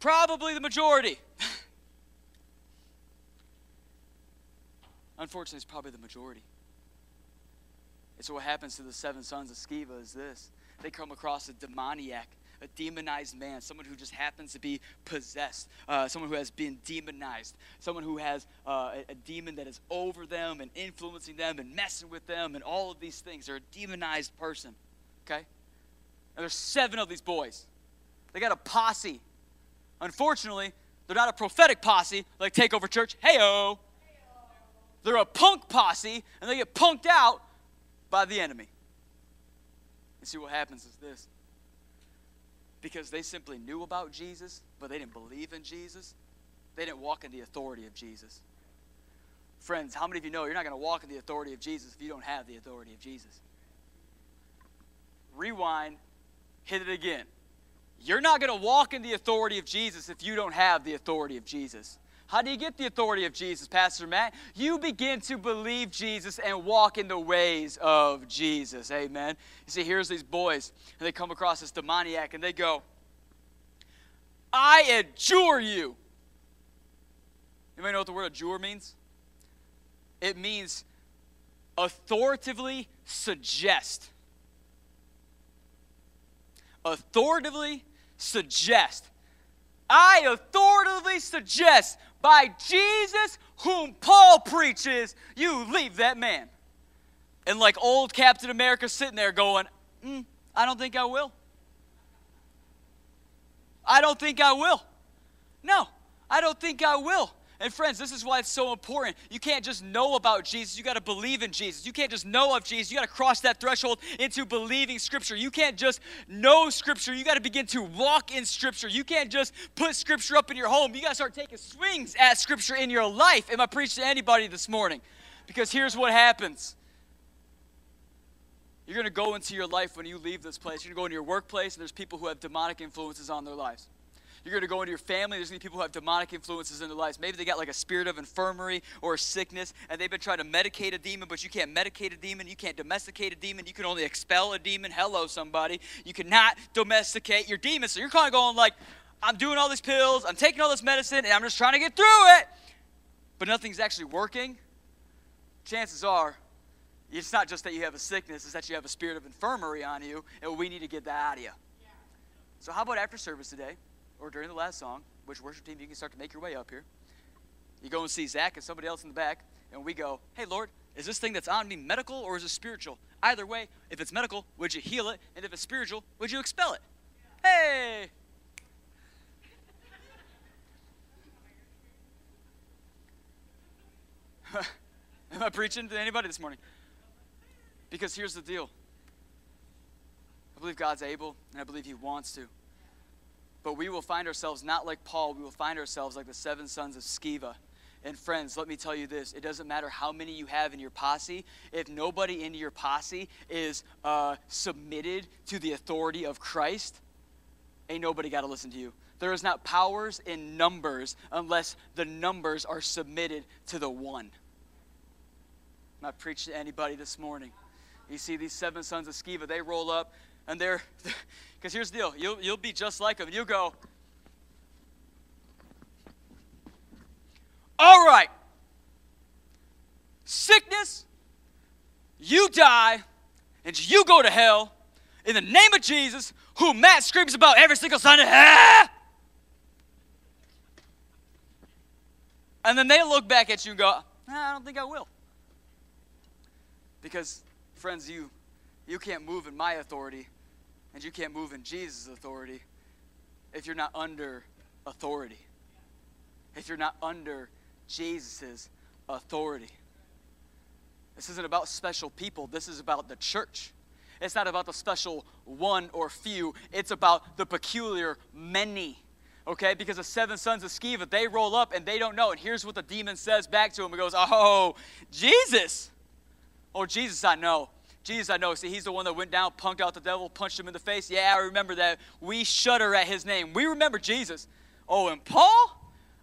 probably the majority. Unfortunately, it's probably the majority. And so, what happens to the seven sons of Sceva is this they come across a demoniac, a demonized man, someone who just happens to be possessed, uh, someone who has been demonized, someone who has uh, a, a demon that is over them and influencing them and messing with them and all of these things. They're a demonized person, okay? And there's seven of these boys. They got a posse. Unfortunately, they're not a prophetic posse like Takeover Church. Heyo. They're a punk posse, and they get punked out by the enemy. And see what happens is this. Because they simply knew about Jesus, but they didn't believe in Jesus, they didn't walk in the authority of Jesus. Friends, how many of you know you're not going to walk in the authority of Jesus if you don't have the authority of Jesus? Rewind, hit it again. You're not going to walk in the authority of Jesus if you don't have the authority of Jesus. How do you get the authority of Jesus, Pastor Matt? You begin to believe Jesus and walk in the ways of Jesus. Amen. You see, here's these boys, and they come across this demoniac, and they go, I adjure you. Anybody know what the word adjure means? It means authoritatively suggest. Authoritatively suggest. I authoritatively suggest by Jesus whom Paul preaches, you leave that man. And like old Captain America sitting there going, mm, I don't think I will. I don't think I will. No, I don't think I will. And friends, this is why it's so important. You can't just know about Jesus, you got to believe in Jesus. You can't just know of Jesus, you got to cross that threshold into believing Scripture. You can't just know Scripture, you got to begin to walk in Scripture. You can't just put Scripture up in your home, you got to start taking swings at Scripture in your life. Am I preaching to anybody this morning? Because here's what happens. You're going to go into your life when you leave this place. You're going to go into your workplace, and there's people who have demonic influences on their lives. You're going to go into your family. There's going to be people who have demonic influences in their lives. Maybe they got like a spirit of infirmary or a sickness, and they've been trying to medicate a demon, but you can't medicate a demon. You can't domesticate a demon. You can only expel a demon. Hello, somebody. You cannot domesticate your demon. So you're kind of going like, I'm doing all these pills, I'm taking all this medicine, and I'm just trying to get through it, but nothing's actually working. Chances are, it's not just that you have a sickness, it's that you have a spirit of infirmary on you, and we need to get that out of you. So, how about after service today? Or during the last song, which worship team you can start to make your way up here. You go and see Zach and somebody else in the back, and we go, hey, Lord, is this thing that's on me medical or is it spiritual? Either way, if it's medical, would you heal it? And if it's spiritual, would you expel it? Hey! Am I preaching to anybody this morning? Because here's the deal I believe God's able, and I believe He wants to. But we will find ourselves not like Paul, we will find ourselves like the seven sons of Sceva. And friends, let me tell you this it doesn't matter how many you have in your posse, if nobody in your posse is uh, submitted to the authority of Christ, ain't nobody got to listen to you. There is not powers in numbers unless the numbers are submitted to the one. I'm not preaching to anybody this morning. You see these seven sons of Sceva, they roll up and they're Because here's the deal you'll, you'll be just like them. You'll go, All right, sickness, you die, and you go to hell in the name of Jesus, who Matt screams about every single Sunday. And then they look back at you and go, nah, I don't think I will. Because, friends, you, you can't move in my authority And you can't move in Jesus' authority if you're not under authority. If you're not under Jesus' authority. This isn't about special people, this is about the church. It's not about the special one or few, it's about the peculiar many. Okay, because the seven sons of Sceva, they roll up and they don't know. And here's what the demon says back to him. He goes, Oh, Jesus. Oh, Jesus, I know. Jesus, I know. See, he's the one that went down, punked out the devil, punched him in the face. Yeah, I remember that. We shudder at his name. We remember Jesus. Oh, and Paul?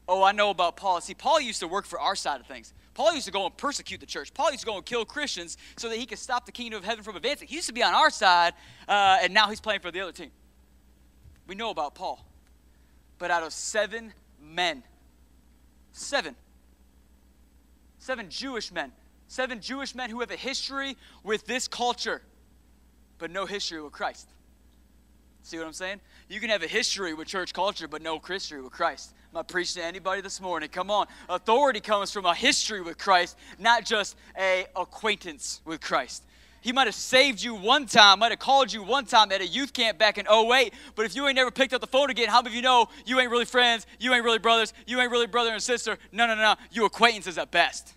Oh, I know about Paul. See, Paul used to work for our side of things. Paul used to go and persecute the church. Paul used to go and kill Christians so that he could stop the kingdom of heaven from advancing. He used to be on our side, uh, and now he's playing for the other team. We know about Paul. But out of seven men, seven, seven Jewish men, seven Jewish men who have a history with this culture, but no history with Christ. See what I'm saying? You can have a history with church culture, but no history with Christ. I'm not preaching to anybody this morning. Come on. Authority comes from a history with Christ, not just a acquaintance with Christ. He might have saved you one time, might have called you one time at a youth camp back in 08, but if you ain't never picked up the phone again, how many of you know you ain't really friends, you ain't really brothers, you ain't really brother and sister? No, no, no. You acquaintances at best.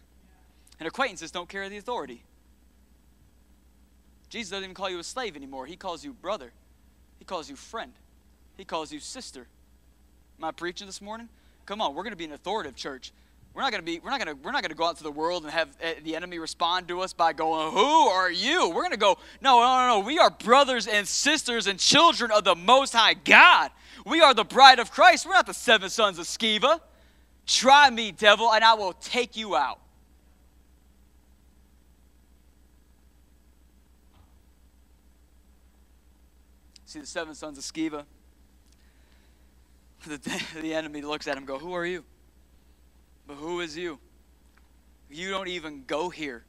And acquaintances don't carry the authority. Jesus doesn't even call you a slave anymore. He calls you brother. He calls you friend. He calls you sister. Am I preaching this morning? Come on, we're going to be an authoritative church. We're not going to be. We're not going to. We're not going to go out to the world and have eh, the enemy respond to us by going, "Who are you?" We're going to go, "No, no, no, no. We are brothers and sisters and children of the Most High God. We are the bride of Christ. We're not the seven sons of Sceva. Try me, devil, and I will take you out." See the seven sons of Sceva. The, the enemy looks at him, go, "Who are you?" But who is you? You don't even go here.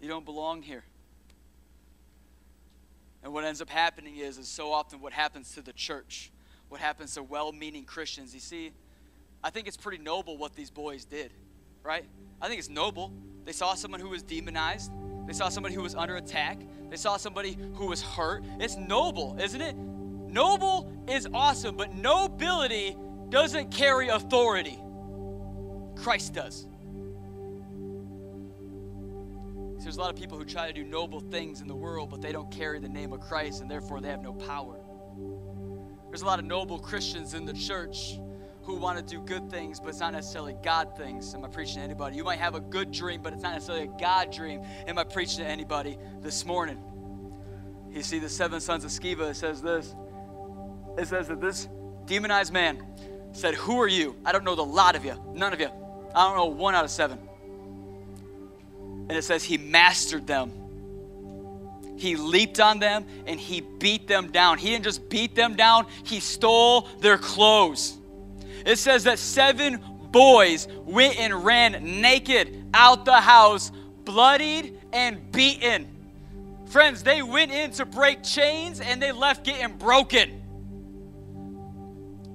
You don't belong here. And what ends up happening is, is so often what happens to the church, what happens to well meaning Christians. You see, I think it's pretty noble what these boys did, right? I think it's noble. They saw someone who was demonized, they saw somebody who was under attack, they saw somebody who was hurt. It's noble, isn't it? Noble is awesome, but nobility doesn't carry authority, Christ does. So there's a lot of people who try to do noble things in the world, but they don't carry the name of Christ, and therefore they have no power. There's a lot of noble Christians in the church who want to do good things, but it's not necessarily God things. Am I preaching to anybody? You might have a good dream, but it's not necessarily a God dream. Am I preaching to anybody this morning? You see, the seven sons of Sceva, it says this. It says that this demonized man said, Who are you? I don't know the lot of you, none of you. I don't know one out of seven. And it says, He mastered them. He leaped on them and he beat them down. He didn't just beat them down, he stole their clothes. It says that seven boys went and ran naked out the house, bloodied and beaten. Friends, they went in to break chains and they left getting broken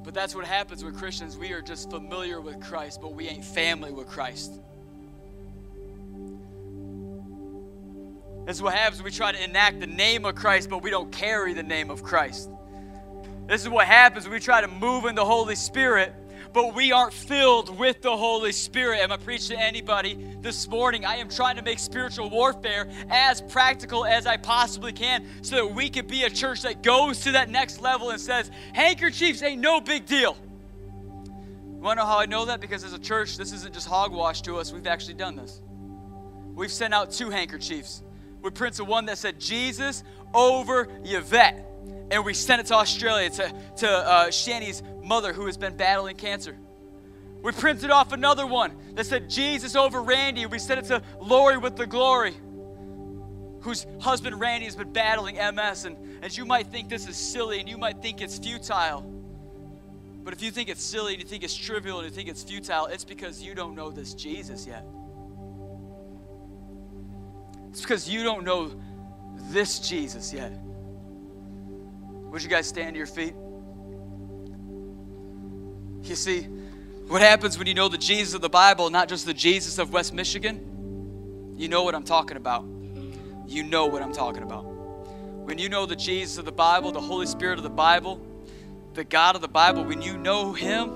But that's what happens with Christians. We are just familiar with Christ, but we ain't family with Christ. That's what happens when we try to enact the name of Christ, but we don't carry the name of Christ. This is what happens when we try to move in the Holy Spirit, but we aren't filled with the Holy Spirit. Am I preaching to anybody this morning? I am trying to make spiritual warfare as practical as I possibly can so that we can be a church that goes to that next level and says, handkerchiefs ain't no big deal. You want to know how I know that? Because as a church, this isn't just hogwash to us. We've actually done this. We've sent out two handkerchiefs. We printed one that said Jesus over Yvette and we sent it to Australia to, to uh, Shani's mother who has been battling cancer. We printed off another one that said Jesus over Randy. We sent it to Lori with the glory, whose husband Randy has been battling MS. And, and you might think this is silly and you might think it's futile. But if you think it's silly and you think it's trivial and you think it's futile, it's because you don't know this Jesus yet. It's because you don't know this Jesus yet. Would you guys stand to your feet? You see, what happens when you know the Jesus of the Bible, not just the Jesus of West Michigan? You know what I'm talking about. You know what I'm talking about. when you know the Jesus of the Bible, the Holy Spirit of the Bible, the God of the Bible, when you know Him,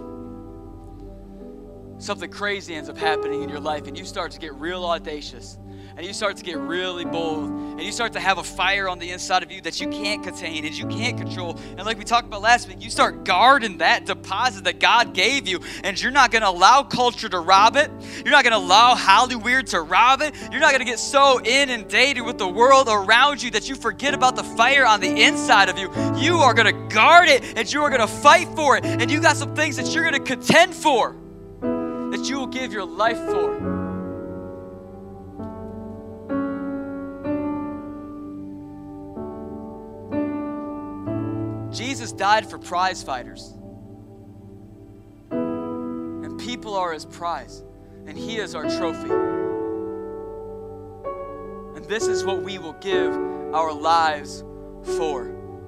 something crazy ends up happening in your life and you start to get real audacious and you start to get really bold and you start to have a fire on the inside of you that you can't contain and you can't control. And like we talked about last week you start guarding that deposit that god gave you and you're not going to allow culture to rob it. You're not going to allow hollywood to rob it. You're not going to get so inundated with the world around you that you forget about the fire on the inside of you. You are going to guard it and you are going to fight for it. And you got some things that you're going to contend for that you will give your life for. Jesus died for prize fighters. And people are his prize, and he is our trophy. And this is what we will give our lives for.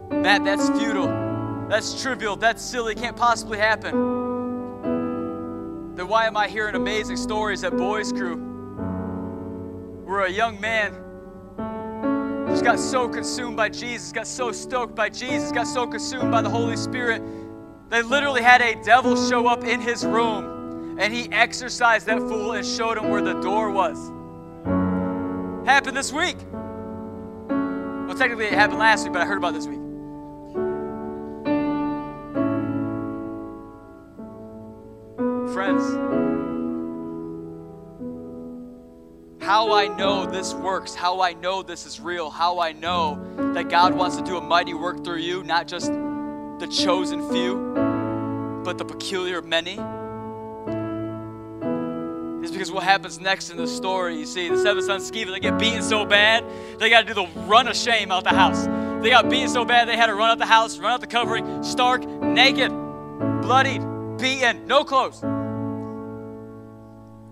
Matt, that's futile. That's trivial. That's silly. Can't possibly happen then why am I hearing amazing stories at Boys Crew where a young man got so consumed by Jesus, got so stoked by Jesus, got so consumed by the Holy Spirit, they literally had a devil show up in his room and he exorcised that fool and showed him where the door was. Happened this week. Well, technically it happened last week, but I heard about this week. friends. How I know this works, how I know this is real, how I know that God wants to do a mighty work through you, not just the chosen few, but the peculiar many, is because what happens next in the story, you see, the seven sons of Sceva, they get beaten so bad, they got to do the run of shame out the house. They got beaten so bad, they had to run out the house, run out the covering, stark, naked, bloodied, beaten, no clothes.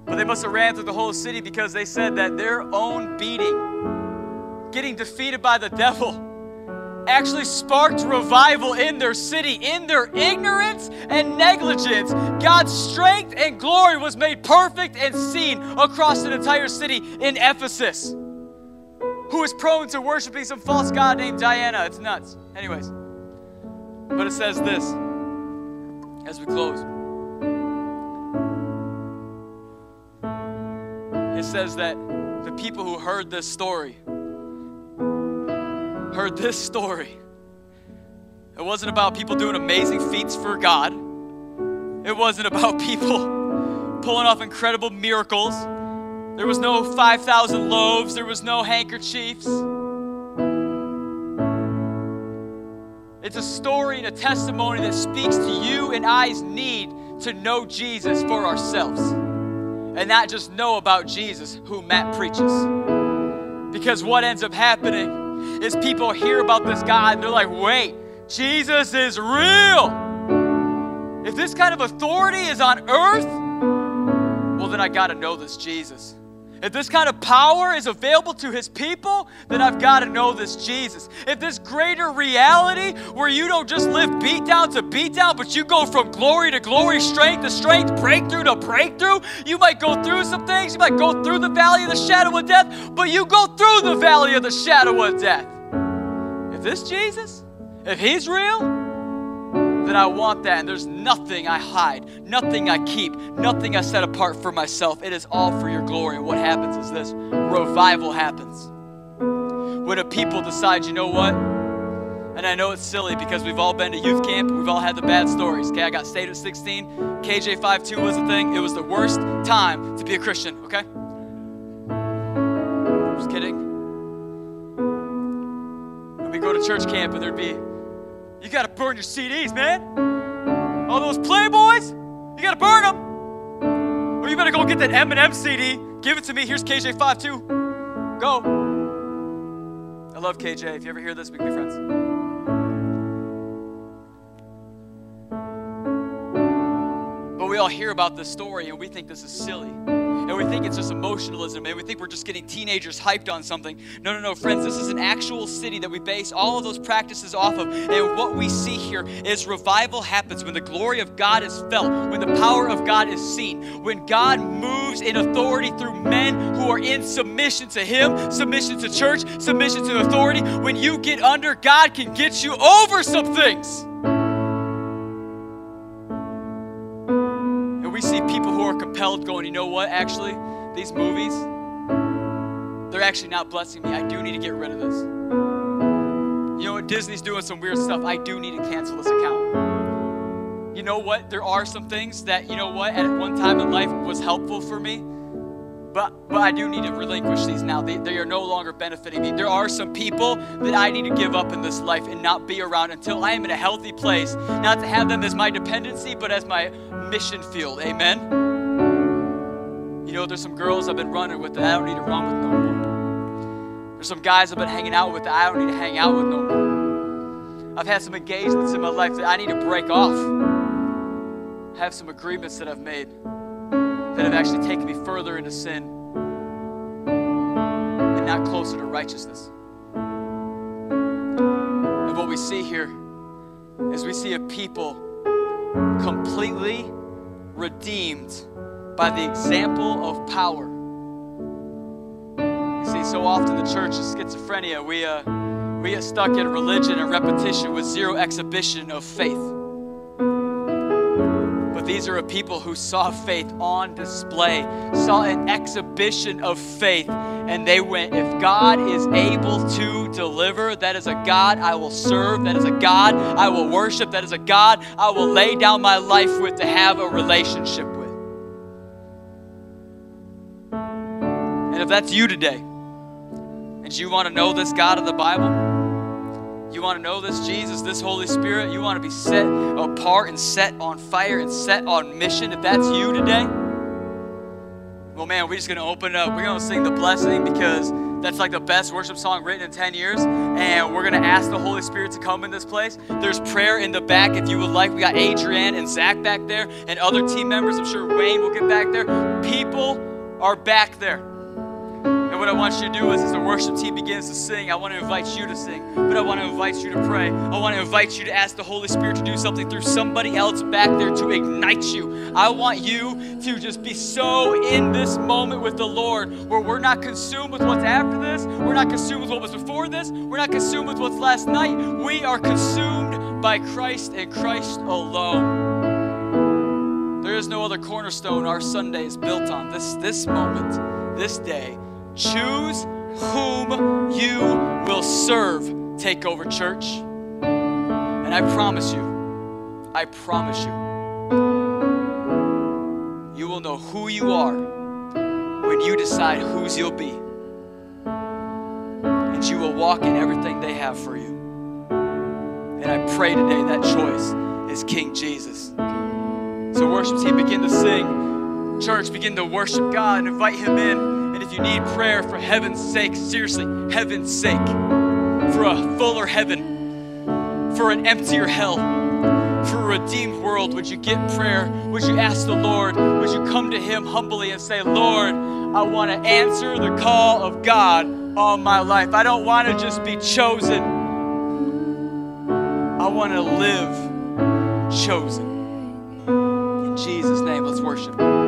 But they must have ran through the whole city because they said that their own beating, getting defeated by the devil, actually sparked revival in their city. In their ignorance and negligence, God's strength and glory was made perfect and seen across an entire city in Ephesus. Who is prone to worshiping some false god named Diana? It's nuts. Anyways, but it says this as we close. It says that the people who heard this story heard this story. It wasn't about people doing amazing feats for God. It wasn't about people pulling off incredible miracles. There was no 5,000 loaves, there was no handkerchiefs. It's a story and a testimony that speaks to you and I's need to know Jesus for ourselves and not just know about Jesus, who Matt preaches. Because what ends up happening is people hear about this God and they're like, wait, Jesus is real. If this kind of authority is on earth, well, then I got to know this Jesus. If this kind of power is available to his people, then I've got to know this Jesus. If this greater reality where you don't just live beat down to beat down, but you go from glory to glory, strength to strength, breakthrough to breakthrough, you might go through some things, you might go through the valley of the shadow of death, but you go through the valley of the shadow of death. If this Jesus, if he's real, that I want that, and there's nothing I hide, nothing I keep, nothing I set apart for myself. It is all for your glory. And what happens is this revival happens. When a people decide, you know what? And I know it's silly because we've all been to youth camp, we've all had the bad stories. Okay, I got saved at 16, KJ52 was a thing. It was the worst time to be a Christian, okay? Just kidding. And we go to church camp and there'd be you got to burn your CDs, man. All those Playboys, you got to burn them. Or you better go get that Eminem CD. Give it to me. Here's KJ52. Go. I love KJ. If you ever hear this, we can be friends. But we all hear about this story and we think this is silly. And we think it's just emotionalism and we think we're just getting teenagers hyped on something. No, no, no, friends, this is an actual city that we base all of those practices off of. And what we see here is revival happens when the glory of God is felt, when the power of God is seen, when God moves in authority through men who are in submission to Him, submission to church, submission to authority. When you get under, God can get you over some things. We see people who are compelled going, you know what, actually, these movies, they're actually not blessing me. I do need to get rid of this. You know what, Disney's doing some weird stuff. I do need to cancel this account. You know what, there are some things that, you know what, at one time in life was helpful for me but, but I do need to relinquish these now. They, they are no longer benefiting me. There are some people that I need to give up in this life and not be around until I am in a healthy place. Not to have them as my dependency, but as my mission field. Amen? You know, there's some girls I've been running with that I don't need to run with no more. There's some guys I've been hanging out with that I don't need to hang out with no more. I've had some engagements in my life that I need to break off. I have some agreements that I've made that have actually taken me further into sin and not closer to righteousness. And what we see here is we see a people completely redeemed by the example of power. You see, so often the church is schizophrenia. We, uh, we get stuck in religion and repetition with zero exhibition of faith. These are a people who saw faith on display, saw an exhibition of faith, and they went, If God is able to deliver, that is a God I will serve, that is a God I will worship, that is a God I will lay down my life with to have a relationship with. And if that's you today, and you want to know this God of the Bible, you want to know this Jesus, this Holy Spirit? You want to be set apart and set on fire and set on mission? If that's you today, well, man, we're just going to open up. We're going to sing the blessing because that's like the best worship song written in 10 years. And we're going to ask the Holy Spirit to come in this place. There's prayer in the back if you would like. We got Adrienne and Zach back there and other team members. I'm sure Wayne will get back there. People are back there. What I want you to do is, as the worship team begins to sing, I want to invite you to sing, but I want to invite you to pray. I want to invite you to ask the Holy Spirit to do something through somebody else back there to ignite you. I want you to just be so in this moment with the Lord where we're not consumed with what's after this, we're not consumed with what was before this, we're not consumed with what's last night. We are consumed by Christ and Christ alone. There is no other cornerstone our Sunday is built on. This, this moment, this day, Choose whom you will serve, Takeover Church. And I promise you, I promise you, you will know who you are when you decide whose you'll be. And you will walk in everything they have for you. And I pray today that choice is King Jesus. So, worship team, begin to sing. Church, begin to worship God and invite Him in. And if you need prayer for heaven's sake, seriously, heaven's sake, for a fuller heaven, for an emptier hell, for a redeemed world, would you get prayer? Would you ask the Lord? Would you come to Him humbly and say, Lord, I want to answer the call of God all my life. I don't want to just be chosen. I want to live chosen. In Jesus' name, let's worship.